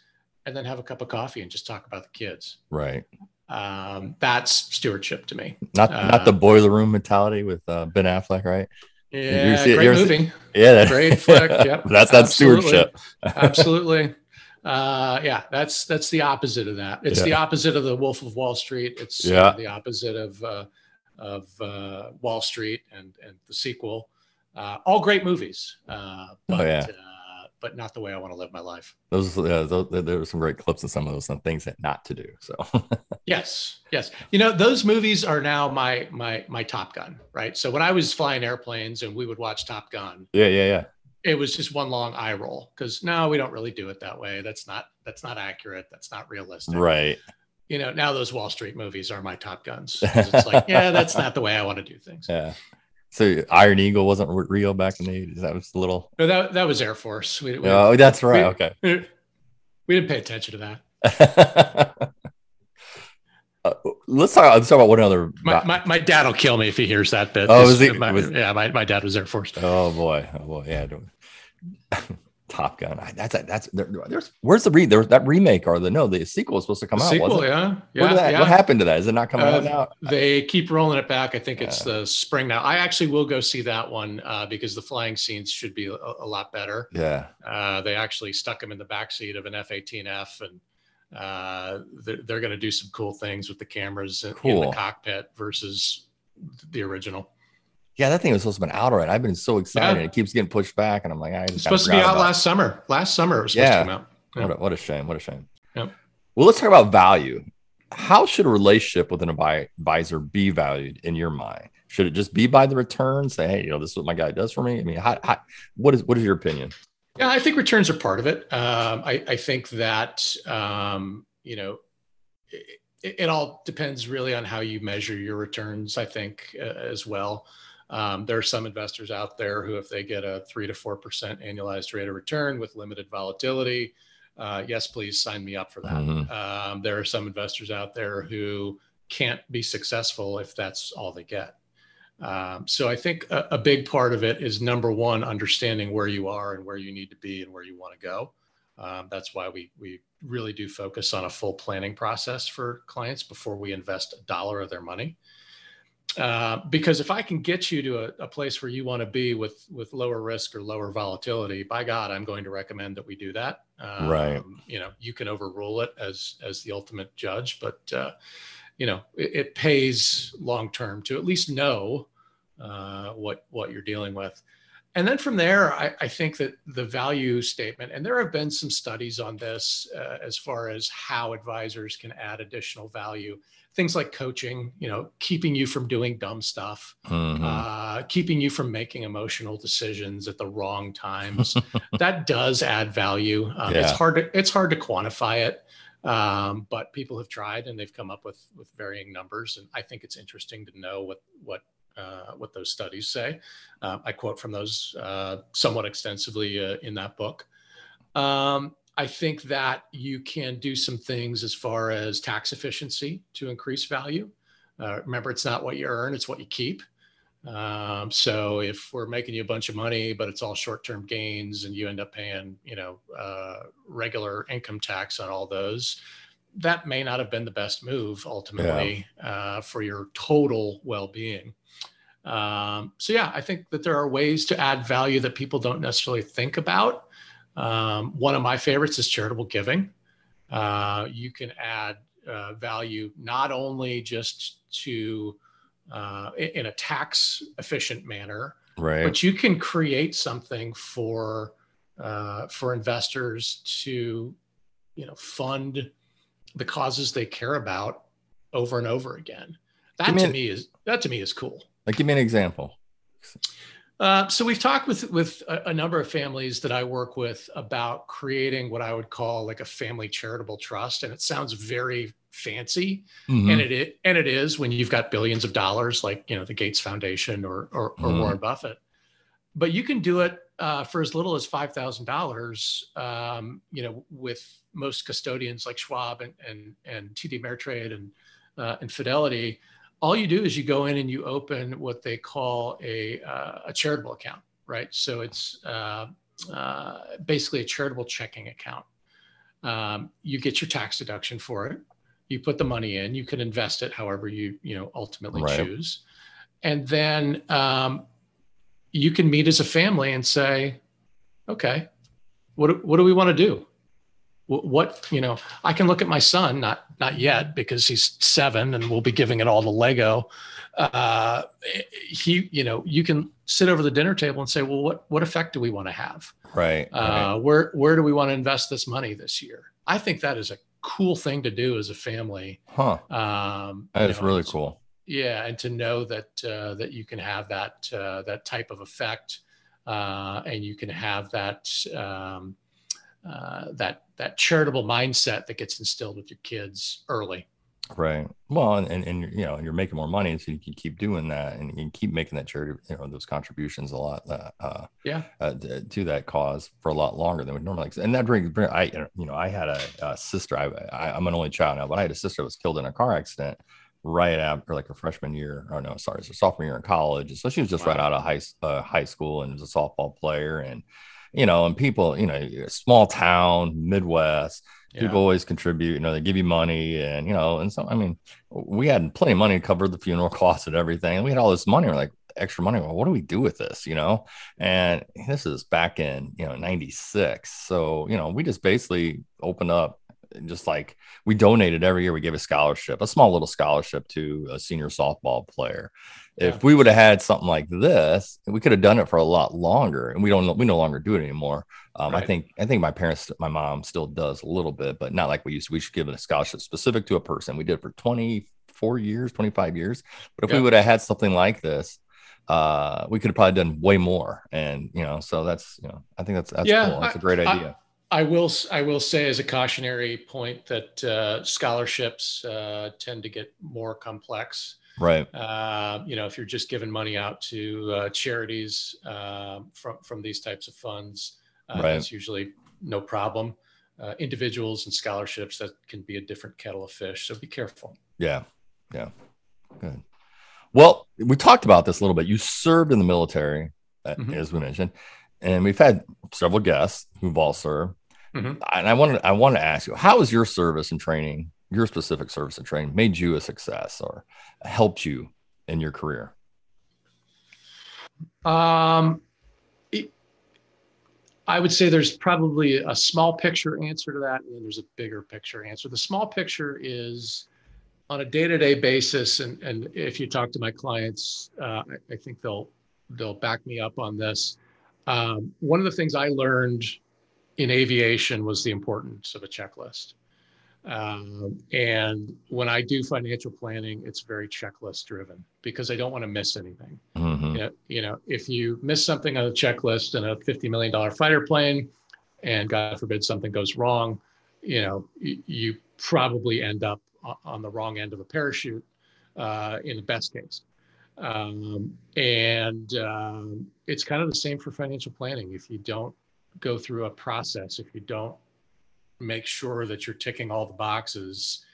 and then have a cup of coffee and just talk about the kids. Right. Um, that's stewardship to me. Not Uh, not the boiler room mentality with uh, Ben Affleck, right? Yeah, see great movie. Yeah. that- Great flick, yep, That's absolutely. stewardship. Absolutely. Uh, yeah, that's that's the opposite of that. It's Yeah. the opposite of the Wolf of Wall Street. It's uh, Yeah. the opposite of uh, of uh, Wall Street and and the sequel. Uh, all great movies, uh, but Oh, yeah. Uh, but not the way I want to live my life. Those, yeah, those there were some great clips of some of those some things that not to do. So Yes, yes. You know, those movies are now my my my Top Gun, right? So when I was flying airplanes and we would watch Top Gun, yeah, yeah, yeah. it was just one long eye roll because no, we don't really do it that way. That's not that's not accurate. That's not realistic. Right. You know, now those Wall Street movies are my Top Guns. It's like, yeah, that's not the way I want to do things. Yeah. So Iron Eagle wasn't re- real back in the 80s. That was a little. No, that that was Air Force. We, we, Oh, that's right. we- Okay. we didn't pay attention to that. Uh, let's talk. Let's talk about one other. My, my, my dad will kill me if he hears that bit. Oh, is he- my- was- yeah, my, my dad was Air Force. oh boy. Oh boy. Yeah. Top Gun. I- That's that's there, there's where's the re there that remake or the no the sequel is supposed to come out. sequel, yeah, yeah, that, yeah. What happened to that? Is it not coming out Uh, now? They keep rolling it back. I think it's the spring now. I actually will go see that one uh, because the flying scenes should be a, a lot better. Yeah. Uh, they actually stuck him in the backseat of an F-18F, and uh, they're, they're going to do some cool things with the cameras in, in the cockpit versus the original. Yeah, that thing was supposed to be out already. I've been so excited. Yeah. It keeps getting pushed back, and I'm like, I It's supposed to be out last summer. Last summer it was supposed Yeah. to come out. it. What a, what a shame. What a shame. Yep. Well, let's talk about value. How should a relationship with an advisor be valued in your mind? Should it just be by the return? Say, hey, you know, this is what my guy does for me. I mean, how, how, what is what is your opinion? Yeah, I think returns are part of it. Um, I, I think that um, you know it, it all depends really on how you measure your returns. I think uh, as well. Um, there are some investors out there who, if they get a three to four percent annualized rate of return with limited volatility, uh, yes, please sign me up for that. Mhm. Um, there are some investors out there who can't be successful if that's all they get. Um, so I think a, a big part of it is number one, understanding where you are and where you need to be and where you want to go. Um, that's why we we really do focus on a full planning process for clients before we invest a dollar of their money. Uh, because if I can get you to a, a place where you want to be with with lower risk or lower volatility, by God, I'm going to recommend that we do that. Um, Right. You know, you can overrule it as as the ultimate judge, but uh, you know, it, it pays long term to at least know uh, what what you're dealing with. And then from there, I, I think that the value statement, and there have been some studies on this uh, as far as how advisors can add additional value. Things like coaching, you know, keeping you from doing dumb stuff, Mhm. uh, keeping you from making emotional decisions at the wrong times. that does add value. Um, It's hard to it's hard to quantify it, um, but people have tried and they've come up with with varying numbers. And I think it's interesting to know what what uh, what those studies say. Uh, I quote from those uh, somewhat extensively uh, in that book. Um, I think that you can do some things as far as tax efficiency to increase value. Uh, remember, it's not what you earn; it's what you keep. Um, so if we're making you a bunch of money, but it's all short-term gains, and you end up paying, you know, uh, regular income tax on all those, that may not have been the best move ultimately yeah. uh, for your total well-being. Um, so yeah, I think that there are ways to add value that people don't necessarily think about. Um, one of my favorites is charitable giving. Uh, you can add uh, value not only just to uh, in a tax efficient manner, right? But you can create something for uh, for investors to you know fund the causes they care about over and over again. That to me is that to me is cool. Like, give me an example. Uh, so we've talked with with a, a, number of families that I work with about creating what I would call like a family charitable trust, and it sounds very fancy, mm-hmm. and it and it is when you've got billions of dollars, like you know the Gates Foundation or or, or mm-hmm. Warren Buffett. But you can do it uh, for as little as five thousand um, dollars. You know, with most custodians like Schwab and and and TD Ameritrade and uh, and Fidelity all you do is you go in and you open what they call a, uh, a charitable account, right? So it's uh, uh, basically a charitable checking account. Um, you get your tax deduction for it. You put the money in. You can invest it however you you know ultimately right. choose, and then um, you can meet as a family and say, okay, what what do we want to do? What you know i can look at my son not not yet because he's seven and we'll be giving it all to lego. Uh, he you know you can sit over the dinner table and say well what what effect do we want to have? Right, uh, right. where where do we want to invest this money this year? I think that is a cool thing to do as a family. Huh. Um that is know, really cool. Yeah and to know that uh, that you can have that uh, that type of effect uh, and you can have that um, uh, that that charitable mindset that gets instilled with your kids early. Right. Well, and, and, and you know, you're making more money, so you can keep doing that and you can keep making that charity, you know, those contributions a lot, uh, uh yeah, uh, to that cause for a lot longer than we normally. And that brings, bring, I, you know, I had a, a sister. I, I, am an only child now, but I had a sister that was killed in a car accident right after like a freshman year. Oh no, sorry, it's a sophomore year in college. So she was just wow. right out of high uh, high school and was a softball player and you know, and people, you know, small town, Midwest, yeah. people always contribute, you know, they give you money and, you know, and so, I mean, we had plenty of money to cover the funeral costs and everything. And we had all this money. We're like, extra money. Well, what do we do with this? You know, and this is back in, you know, 96. So, you know, we just basically opened up and just like we donated every year we gave a scholarship a small little scholarship to a senior softball player if yeah. we would have had something like this, we could have done it for a lot longer, and we don't. We no longer do it anymore. Um, right. I think. I think my parents, my mom, still does a little bit, but not like we used to. We should give it a scholarship specific to a person. We did it for twenty four years, twenty five years. But if yeah. we would have had something like this, uh, we could have probably done way more. And you know, so that's you know, I think that's that's yeah, cool. That's I, a great idea. I, I will. I will say as a cautionary point that uh, scholarships uh, tend to get more complex. Right. Uh, you know, if you're just giving money out to uh, charities uh, from from these types of funds, uh, right. that's usually no problem. Uh, individuals and scholarships that can be a different kettle of fish. So be careful. Yeah. Yeah. Good. Well, we talked about this a little bit. You served in the military, uh, mm-hmm. as we mentioned, and we've had several guests who've all served. Mm-hmm. And I wanted I want to ask you, how was your service and training your specific service and training made you a success or helped you in your career? Um, it, I would say there's probably a small picture answer to that, and then there's a bigger picture answer. The small picture is on a day-to-day basis, and, and if you talk to my clients, uh, I, I, think they'll they'll back me up on this. Um, one of the things I learned in aviation was the importance of a checklist. Um, and when I do financial planning, it's very checklist driven because I don't want to miss anything. Mm-hmm. You, know, you, know, if you miss something on the checklist in a $50 million fighter plane, and God forbid something goes wrong, you know, you, you probably end up on the wrong end of a parachute uh, in the best case. Um, and um, it's kind of the same for financial planning. If you don't go through a process, if you don't make sure that you're ticking all the boxes,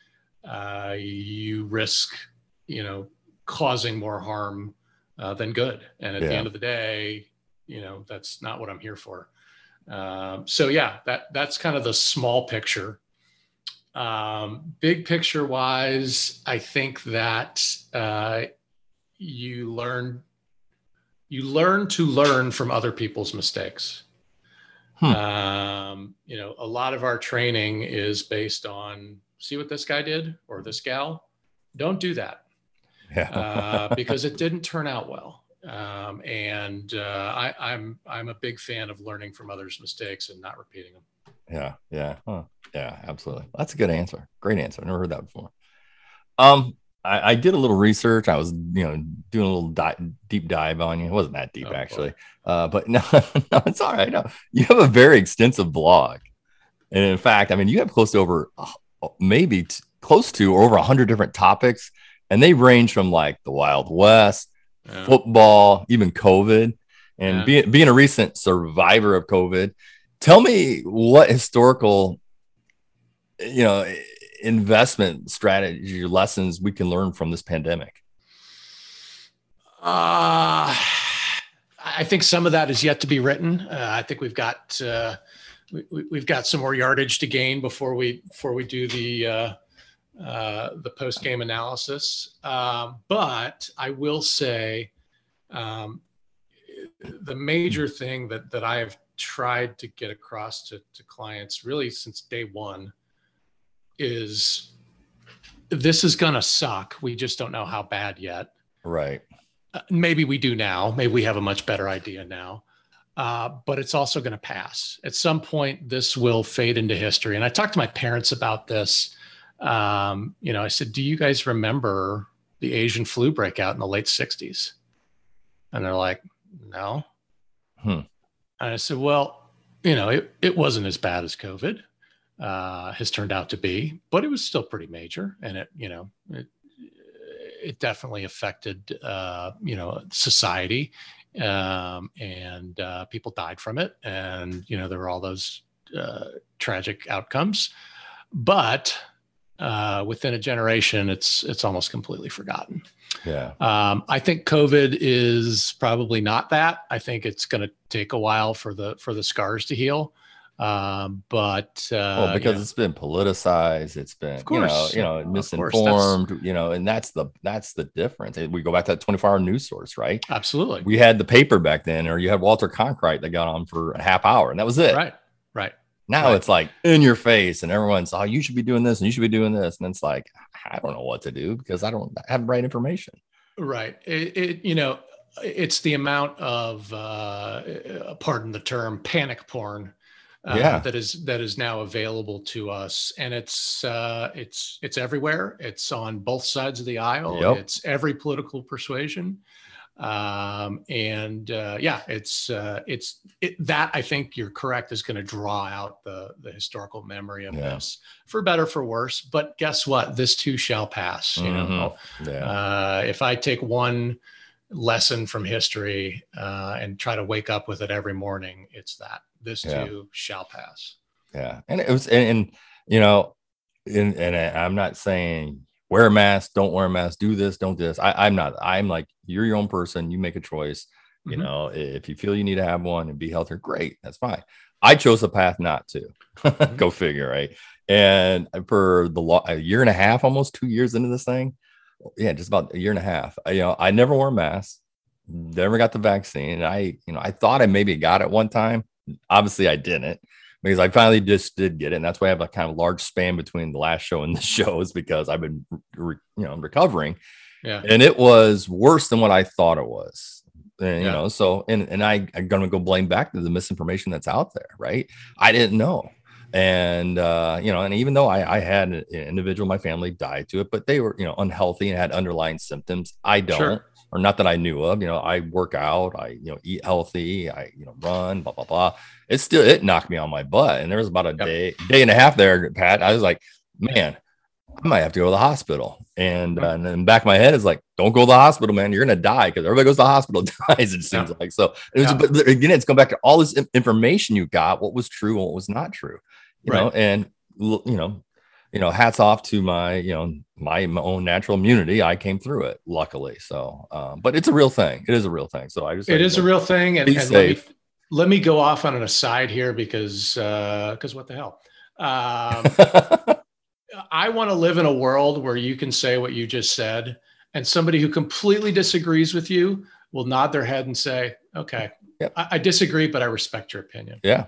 uh, you risk, you know, causing more harm uh, then good. And at the end of the day, you know, that's not what I'm here for. Um, so yeah, that that's kind of the small picture. Um, big picture wise, I think that uh, you learn you learn to learn from other people's mistakes. Hmm. Um, you know, a lot of our training is based on see what this guy did or this gal. Don't do that Yeah. uh, because it didn't turn out well. Um, and uh, I, I'm I'm a big fan of learning from others' mistakes and not repeating them. Yeah, yeah, huh. yeah, absolutely. That's a good answer. Great answer. I never heard that before. Um, I, I did a little research. I was, you know, doing a little di- deep dive on you. It wasn't that deep Oh, actually, uh, but no, no, it's all right. No, you have a very extensive blog, and in fact, I mean, you have close to over, uh, maybe t- close to or over a hundred different topics, and they range from like the Wild West, Yeah. football, even COVID, and Yeah. being being a recent survivor of COVID, tell me what historical, you know, investment strategy lessons we can learn from this pandemic. Uh, I think some of that is yet to be written. Uh, I think we've got uh, we, we've got some more yardage to gain before we before we do the uh, uh, the post game analysis. Um, but I will say um, the major thing that that I have tried to get across to, to clients really since day one is this is going to suck. We just don't know how bad yet. Right. uh, maybe we do now. Maybe we have a much better idea now. Uh, but it's also going to pass. At some point this will fade into history. And i talked to my parents about this. Um, you know i said do you guys remember the asian flu breakout in the late 60s and they're like no. Hmm. and i said well you know it, it wasn't as bad as covid uh, has turned out to be but it was still pretty major and it you know it, it definitely affected uh, you know society um, and uh, people died from it and you know there were all those uh, tragic outcomes but uh, within a generation it's it's almost completely forgotten Yeah. um, I think COVID is probably not that. I think it's going to take a while for the for the scars to heal. Um, but uh, Well, you because know, it's been politicized, it's been, Of you know, you know, Of course, misinformed, you know, and that's the that's the difference. We go back to that 24 hour news source, right? absolutely We had the paper back then, or you had Walter Cronkite that got on for a half hour, and that was it. right, right. Now Right. it's like in your face, and everyone's, oh, you should be doing this and you should be doing this. And it's like, I don't know what to do because I don't have the right information. Right. It, it you know, it's the amount of uh, pardon the term panic porn uh, Yeah. that is that is now available to us, and it's uh, it's it's everywhere. It's on both sides of the aisle. Yep. It's every political persuasion, um, and uh, yeah, it's uh, it's it, that I think you're correct is going to draw out the the historical memory of Yeah. this for better for worse. But guess what? This too shall pass. You know. Mhm. Yeah. Uh, if I take one lesson from history uh, and try to wake up with it every morning, it's that this Yeah. too shall pass. Yeah, and it was, and, and you know, and, and I'm not saying wear a mask, don't wear a mask, do this, don't do this. I, I'm not. I'm like you're your own person. You make a choice. You Mhm. know, if you feel you need to have one and be healthier, great, that's fine. I chose a path not to. Mm-hmm. Go figure, right? And for the lo- a year and a half, almost two years into this thing, yeah, just about a year and a half. I, you know, I never wore a mask, never got the vaccine. And I, you know, I thought I maybe got it one time. Obviously, I didn't because I finally just did get it. And that's why I have a kind of large span between the last show and this show is because I've been, re- you know, recovering Yeah. and it was worse than what I thought it was. And, you Yeah. know, so and and I I'm gonna go blame back to the misinformation that's out there, right? I didn't know, and uh, you know, and even though I I had an individual in my family died to it, but they were you know unhealthy and had underlying symptoms. I don't, Sure. or not that I knew of. You know, I work out, I you know eat healthy, I you know run, blah blah blah. It still it knocked me on my butt, and there was about a Yep. day day and a half there, Pat. I was like, man. I might have to go to the hospital. And, uh, and then in the back of my head is like, don't go to the hospital, man. You're going to die because everybody goes to the hospital dies, it seems like. So it was, Yeah. but again, it's going back to all this information you got, what was true and what was not true, you know, Right. and, you know, you know, hats off to my, you know, my, my own natural immunity. I came through it, luckily. So, um, but it's a real thing. It is a real thing. So I just, It is a real thing. And, and let, me, let me go off on an aside here because because what the hell? Um, I want to live in a world where you can say what you just said, and somebody who completely disagrees with you will nod their head and say, "Okay, Yep. I, I disagree, but I respect your opinion." yeah,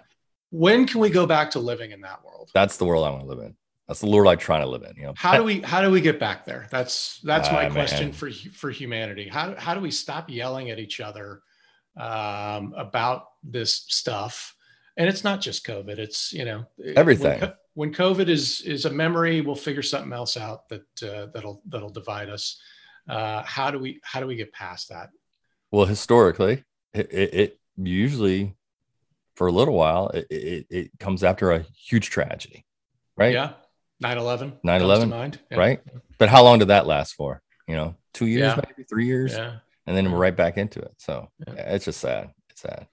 When can we go back to living in that world? that's the world I want to live in. That's the world I'm trying to live in. You know, How do we how do we get back there? That's that's my Ah, question man. for for humanity. How how do we stop yelling at each other um, about this stuff? And it's not just COVID. It's you know Everything. When, when COVID is is a memory, we'll figure something else out that uh, that'll that'll divide us. Uh, how do we how do we get past that? Well, historically, it, it, it usually, for a little while, it, it, it comes after a huge tragedy, right? Yeah, 9-11 9/11, mind. Right. But how long did that last for? You know, two years, Yeah. maybe three years, Yeah. and then we're right back into it. So Yeah. it's just sad. It's sad.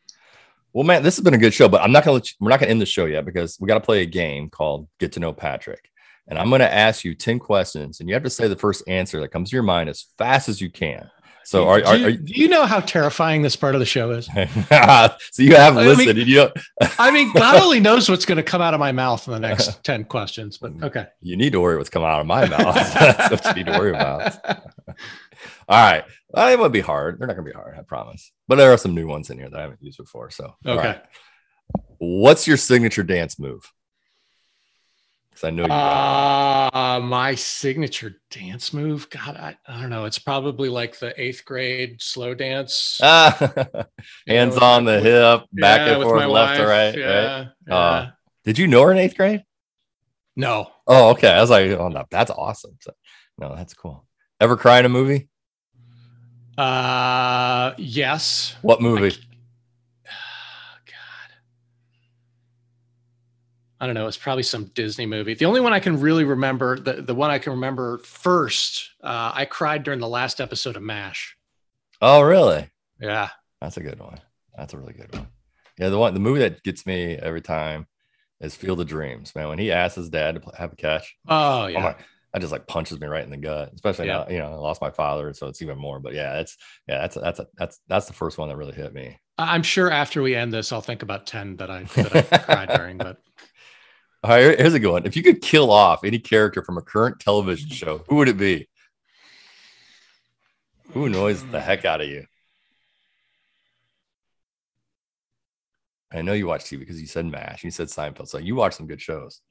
Well, man, this has been a good show, but I'm not gonna let you, we're not gonna end the show yet because we got to play a game called Get to Know Patrick. And I'm gonna ask you 10 questions, and you have to say the first answer that comes to your mind as fast as you can. So are, do, you, are you do you know how terrifying this part of the show is? so you have I mean- listened you I mean, God only knows what's going to come out of my mouth in the next 10 questions, but okay. you need to worry what's coming out of my mouth. That's what you need to worry about. All right. Well, it won't be hard. They're not going to be hard, I promise. But there are some new ones in here that I haven't used before. So, Okay. right. What's your signature dance move? Because I know you Uh, my signature dance move. God, I, I don't know. It's probably like the eighth grade slow dance. Ah, you hands know, on the with- hip, back yeah, and forth, left to right. Yeah. right? yeah. Uh, Did you know her in eighth grade? no. Oh, okay. I was like, oh, no, that's awesome. So, no, that's cool. Ever cry in a movie? Uh, yes. What movie? I don't know. It's probably some Disney movie. The only one I can really remember, the, the one I can remember first, uh, I cried during the last episode of MASH. Oh, really? Yeah. That's a good one. That's a really good one. Yeah, the one, the movie that gets me every time is Field of Dreams. Man, when he asks his dad to pl- have a catch, Oh, oh yeah. my, that just like punches me right in the gut. Especially Yeah. now, you know, I lost my father, so it's even more. But yeah, it's yeah, that's that's that's that's the first one that really hit me. I'm sure after we end this, I'll think about 10 that I, that I cried during, but All right, here- here's a good one. If you could kill off any character from a current television show, who would it be? Who annoys the heck out of you? I know you watch TV because you said MASH, you said Seinfeld, so you watch some good shows.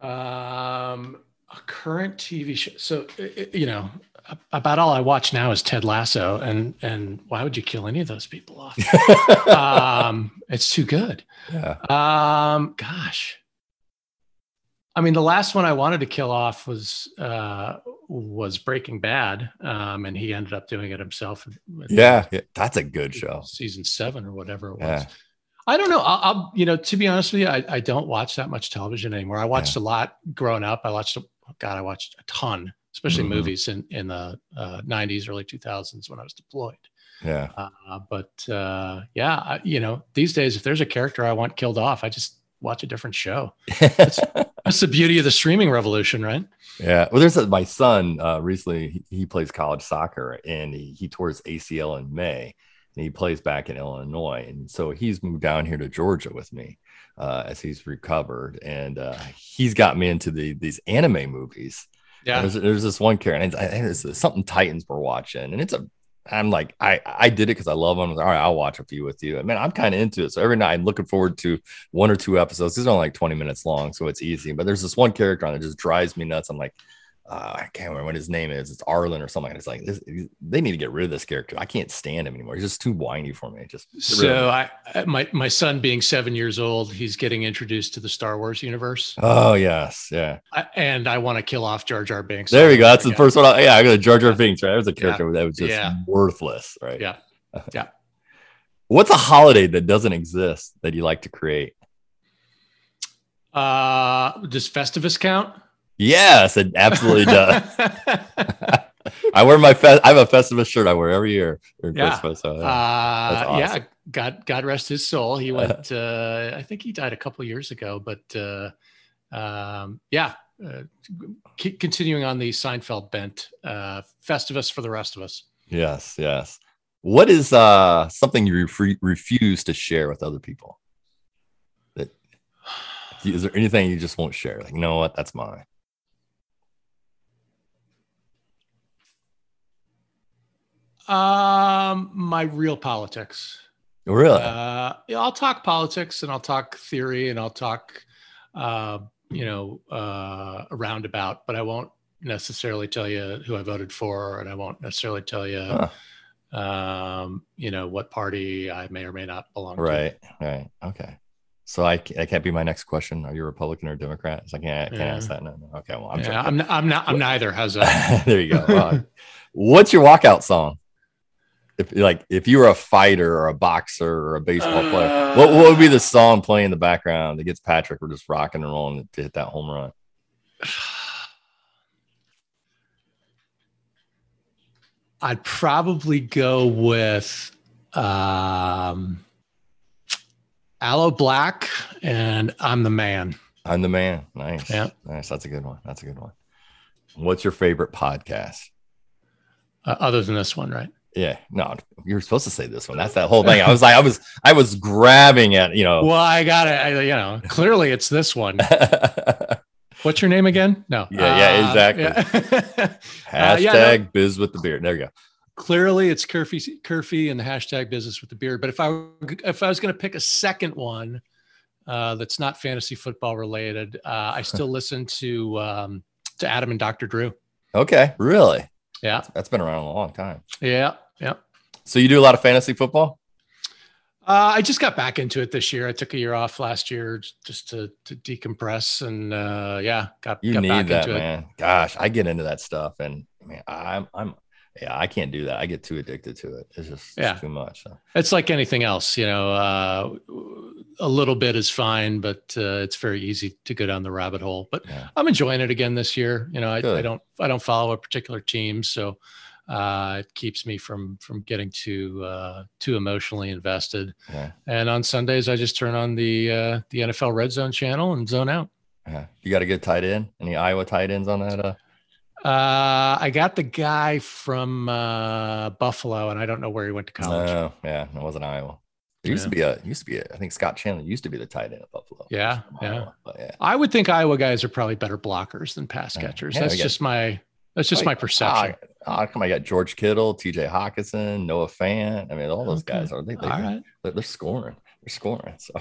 Um, a current TV show. So you know, about all I watch now is Ted Lasso, and and why would you kill any of those people off? um, it's too good. yeah. Um, gosh. I mean, the last one I wanted to kill off was uh, was Breaking Bad, um, and he ended up doing it himself. yeah, yeah, that's a good show. season seven or whatever it was. Yeah. I don't know. I'll, I'll, you know, to be honest with you, I, I don't watch that much television anymore. I watched a lot growing up. I watched, God, I watched a ton, especially Mhm. movies in in the uh, '90s, early 2000s when I was deployed. Yeah, Uh, but uh, yeah, I, you know, these days, if there's a character I want killed off, I just watch a different show. That's the beauty of the streaming revolution, right? yeah. Well, there's a, my son uh, recently. He, he plays college soccer, and he, he tore his ACL in May, and he plays back in Illinois, and so he's moved down here to Georgia with me uh, as he's recovered, and uh, he's got me into the these anime movies. Yeah. There's, there's this one character, and it's, I think it's something Titans we're watching, and it's a. I'm like, I I did it because I love them. All right, I'll watch a few with you. And man, I'm kind of into it. So every night I'm looking forward to one or two episodes. These are only like 20 minutes long, so it's easy. But there's this one character on it just drives me nuts. I'm like, uh, I can't remember what his name is. It's Arlen or something. It's like this, they need to get rid of this character. I can't stand him anymore. He's just too whiny for me. Just get rid of So. I, my my son being seven years old, he's getting introduced to the Star Wars universe, oh yes, yeah. I, and I want to kill off Jar Jar Binks. There we go. That's the first one. I, yeah, I got a Jar Jar Binks. Right, that was a character that was just Yeah. worthless. Right. Yeah. Yeah. What's a holiday that doesn't exist that you like to create? Uh, does Festivus count? Yes, it absolutely does. I wear my fe- I have a Festivus shirt I wear every year for Yeah. Christmas. So, yeah. Uh, That's yeah. God, God rest his soul. He went. uh, I think he died a couple years ago, but uh, um, yeah, uh, c- continuing on the Seinfeld bent, uh, Festivus for the rest of us. Yes, yes. What is uh something you re- refuse to share with other people? That is there anything you just won't share? Like, you know what? That's mine. Um, my real politics. Really? Uh, yeah, I'll talk politics and I'll talk theory and I'll talk, uh, you know, uh, a roundabout, but I won't necessarily tell you who I voted for, and I won't necessarily tell you, Huh. um, you know, what party I may or may not belong to. Right, right. Okay. So I, that can't be my next question. Are you Republican or Democrat? Like, yeah, I can't Yeah. ask that. No, no. Okay. Well, I'm Yeah. I'm, I'm not. I'm neither. How's that? there you go. What's your walkout song? If like if you were a fighter or a boxer or a baseball player, what, what would be the song playing in the background that gets Patrick? We're just rocking and rolling to hit that home run. I'd probably go with um, Aloe Blacc and I'm the Man. I'm the man. Nice. Yeah. Nice. That's a good one. That's a good one. What's your favorite podcast? Uh, other than this one, right? Yeah. No, you're supposed to say this one. That's that whole thing. I was like, I was, I was grabbing at, you know. Well, I got it. You know, clearly it's this one. What's your name again? No. Yeah, yeah, exactly. Hashtag yeah, no. biz with the beard. There you go. clearly it's Curfy, Curfy and the hashtag business with the beard. But if I were- if I was going to pick a second one uh, that's not fantasy football related, uh, I still listen to um, to Adam and Dr. Drew. Okay. Really? Yeah, That's been around a long time. yeah, yeah. So you do a lot of fantasy football? Uh, I just got back into it this year. I took a year off last year just to to decompress, and uh, yeah, got You got need back that, into it. man. Gosh, I get into that stuff, and man, I'm, I'm, yeah, I can't do that. I get too addicted to it. It's just it's Yeah. too much. So. It's like anything else, you know. Uh, a little bit is fine, but uh, it's very easy to go down the rabbit hole. But Yeah. I'm enjoying it again this year. You know, I, I don't I don't follow a particular team, so uh, it keeps me from from getting too uh, too emotionally invested. Yeah. And on Sundays, I just turn on the uh, the NFL Red Zone channel and zone out. Yeah. You got a good tight end? Any Iowa tight ends on that? Uh, Uh, I got the guy from uh, Buffalo, and I don't know where he went to college. no, yeah, it wasn't Iowa. There used to be a, used to be a, I think Scott Chandler used to be the tight end at Buffalo. Yeah, yeah. Iowa, yeah. I would think Iowa guys are probably better blockers than pass catchers. Yeah, that's we got- just my that's just Oh, my yeah. perception. Oh, come I got George Kittle, TJ Hockenson, Noah Fant. I mean, all those Okay. guys are they, they, All right. they're, they're scoring. They're scoring. So,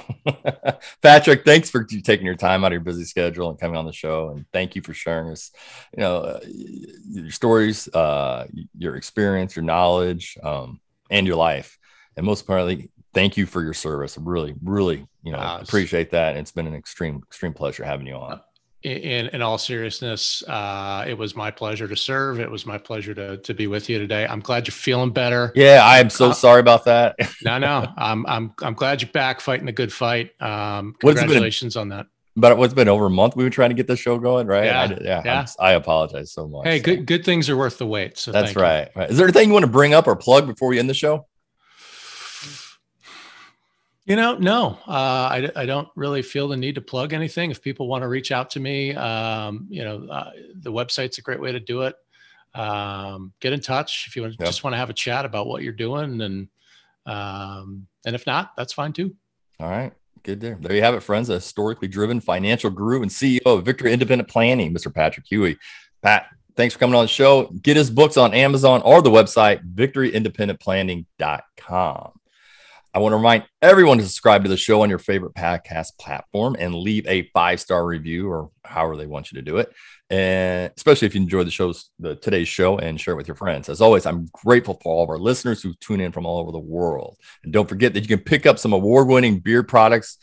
Patrick, thanks for taking your time out of your busy schedule and coming on the show. And thank you for sharing us, you know, uh, your stories, uh, your experience, your knowledge, um, and your life. And most importantly, thank you for your service. Really, really, you know, appreciate that. And it's been an extreme, extreme pleasure having you on. In, in all seriousness, uh, it was my pleasure to serve. It was my pleasure to to be with you today. I'm glad you're feeling better. Yeah, I am so Uh, sorry about that. No, no, I'm I'm I'm glad you're back fighting a good fight. Um, has been- congratulations on that. but it's been over a month. We've been trying to get this show going, right? Yeah, I, yeah. yeah. I'm- apologize so much. Hey, So, good good things are worth the wait. So That's right, right. Is there anything you want to bring up or plug before we end the show? You know, no, uh, I, I don't really feel the need to plug anything. If people want to reach out to me, um, you know, uh, the website's a great way to do it. Um, get in touch if you want, just want to have a chat about what you're doing, and um, and if not, that's fine too. All right. Good there. There you have it, friends. A historically driven financial guru and CEO of Victory Independent Planning, Mr. Patrick Huey. Pat, thanks for coming on the show. Get his books on Amazon or the website, victoryindependentplanning.com. I want to remind everyone to subscribe to the show on your favorite podcast platform and leave a five star review or however they want you to do it. And especially if you enjoyed the show's the today's show and share it with your friends. As always, I'm grateful for all of our listeners who tune in from all over the world. And don't forget that you can pick up some award-winning beer products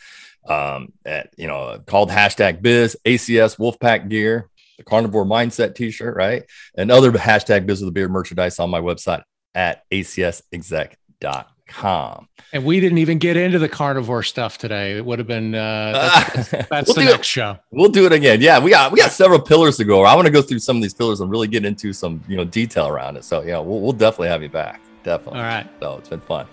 um, at you know called hashtag biz, ACS Wolfpack gear, the carnivore mindset t-shirt, right? And other hashtag biz of the beer merchandise on my website at acsexec.com. And we didn't even get into the carnivore stuff today. It would have been uh, that's, that's we'll, the do next it, show. we'll do it again. Yeah, we got we got several pillars to go. over. I want to go through some of these pillars and really get into some you know detail around it. So yeah, we'll, we'll definitely have you back. Definitely. All right. So it's been fun.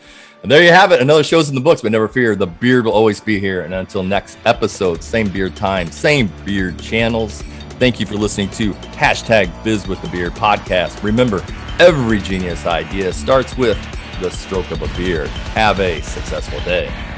And there you have it. Another show's in the books, but never fear, the beard will always be here. And until next episode, same beard time, same beard channels. Thank you for listening to hashtag Biz with the Beard podcast. Remember, every genius idea starts with the stroke of a beard. Have a successful day.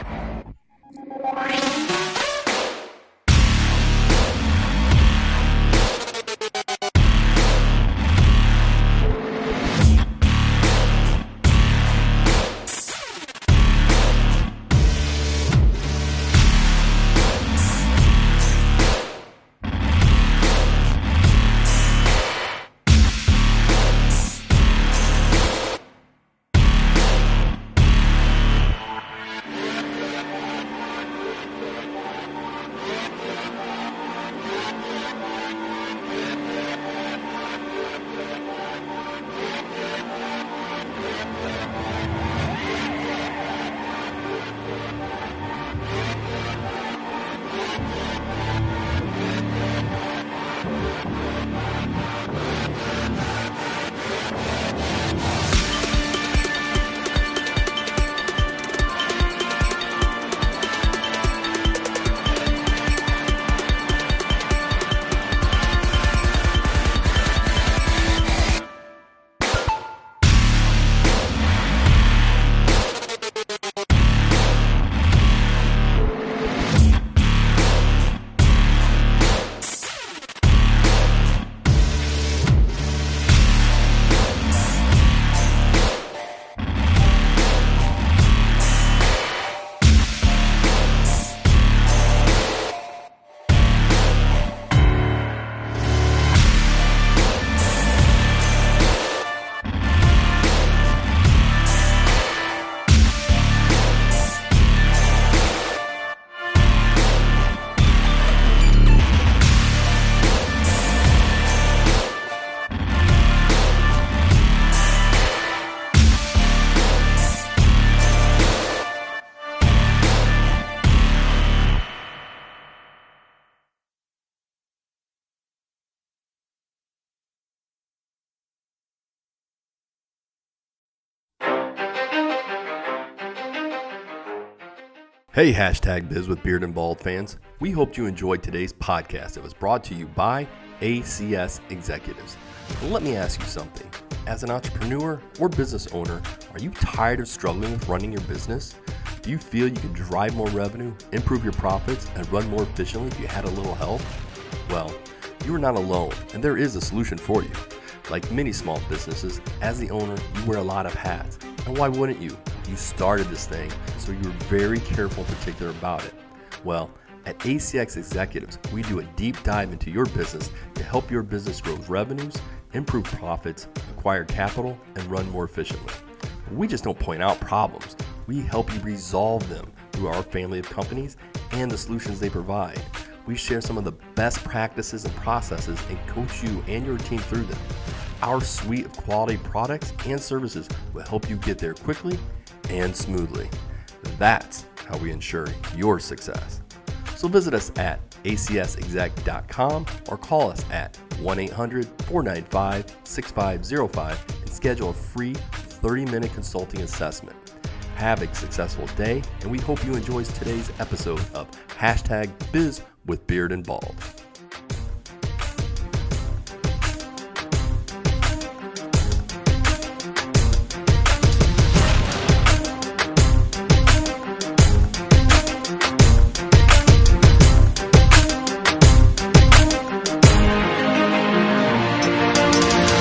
Hey, hashtag Biz with Beard and Bald fans. We hope you enjoyed today's podcast. It was brought to you by ACS Executives. let me ask you something. As an entrepreneur or business owner, are you tired of struggling with running your business? Do you feel you could drive more revenue, improve your profits, and run more efficiently if you had a little help? Well, you are not alone, and there is a solution for you. Like many small businesses, as the owner, you wear a lot of hats. And why wouldn't you? You started this thing, so you're very careful and particular about it. Well, at ACS Executives, we do a deep dive into your business to help your business grow revenues, improve profits, acquire capital, and run more efficiently. We just don't point out problems, we help you resolve them through our family of companies and the solutions they provide. We share some of the best practices and processes and coach you and your team through them. Our suite of quality products and services will help you get there quickly and smoothly. That's how we ensure your success. So visit us at acsexec.com or call us at 1 800 495 6505 and schedule a free 30 minute consulting assessment. Have a successful day, and we hope you enjoyed today's episode of hashtag biz with beard and bald.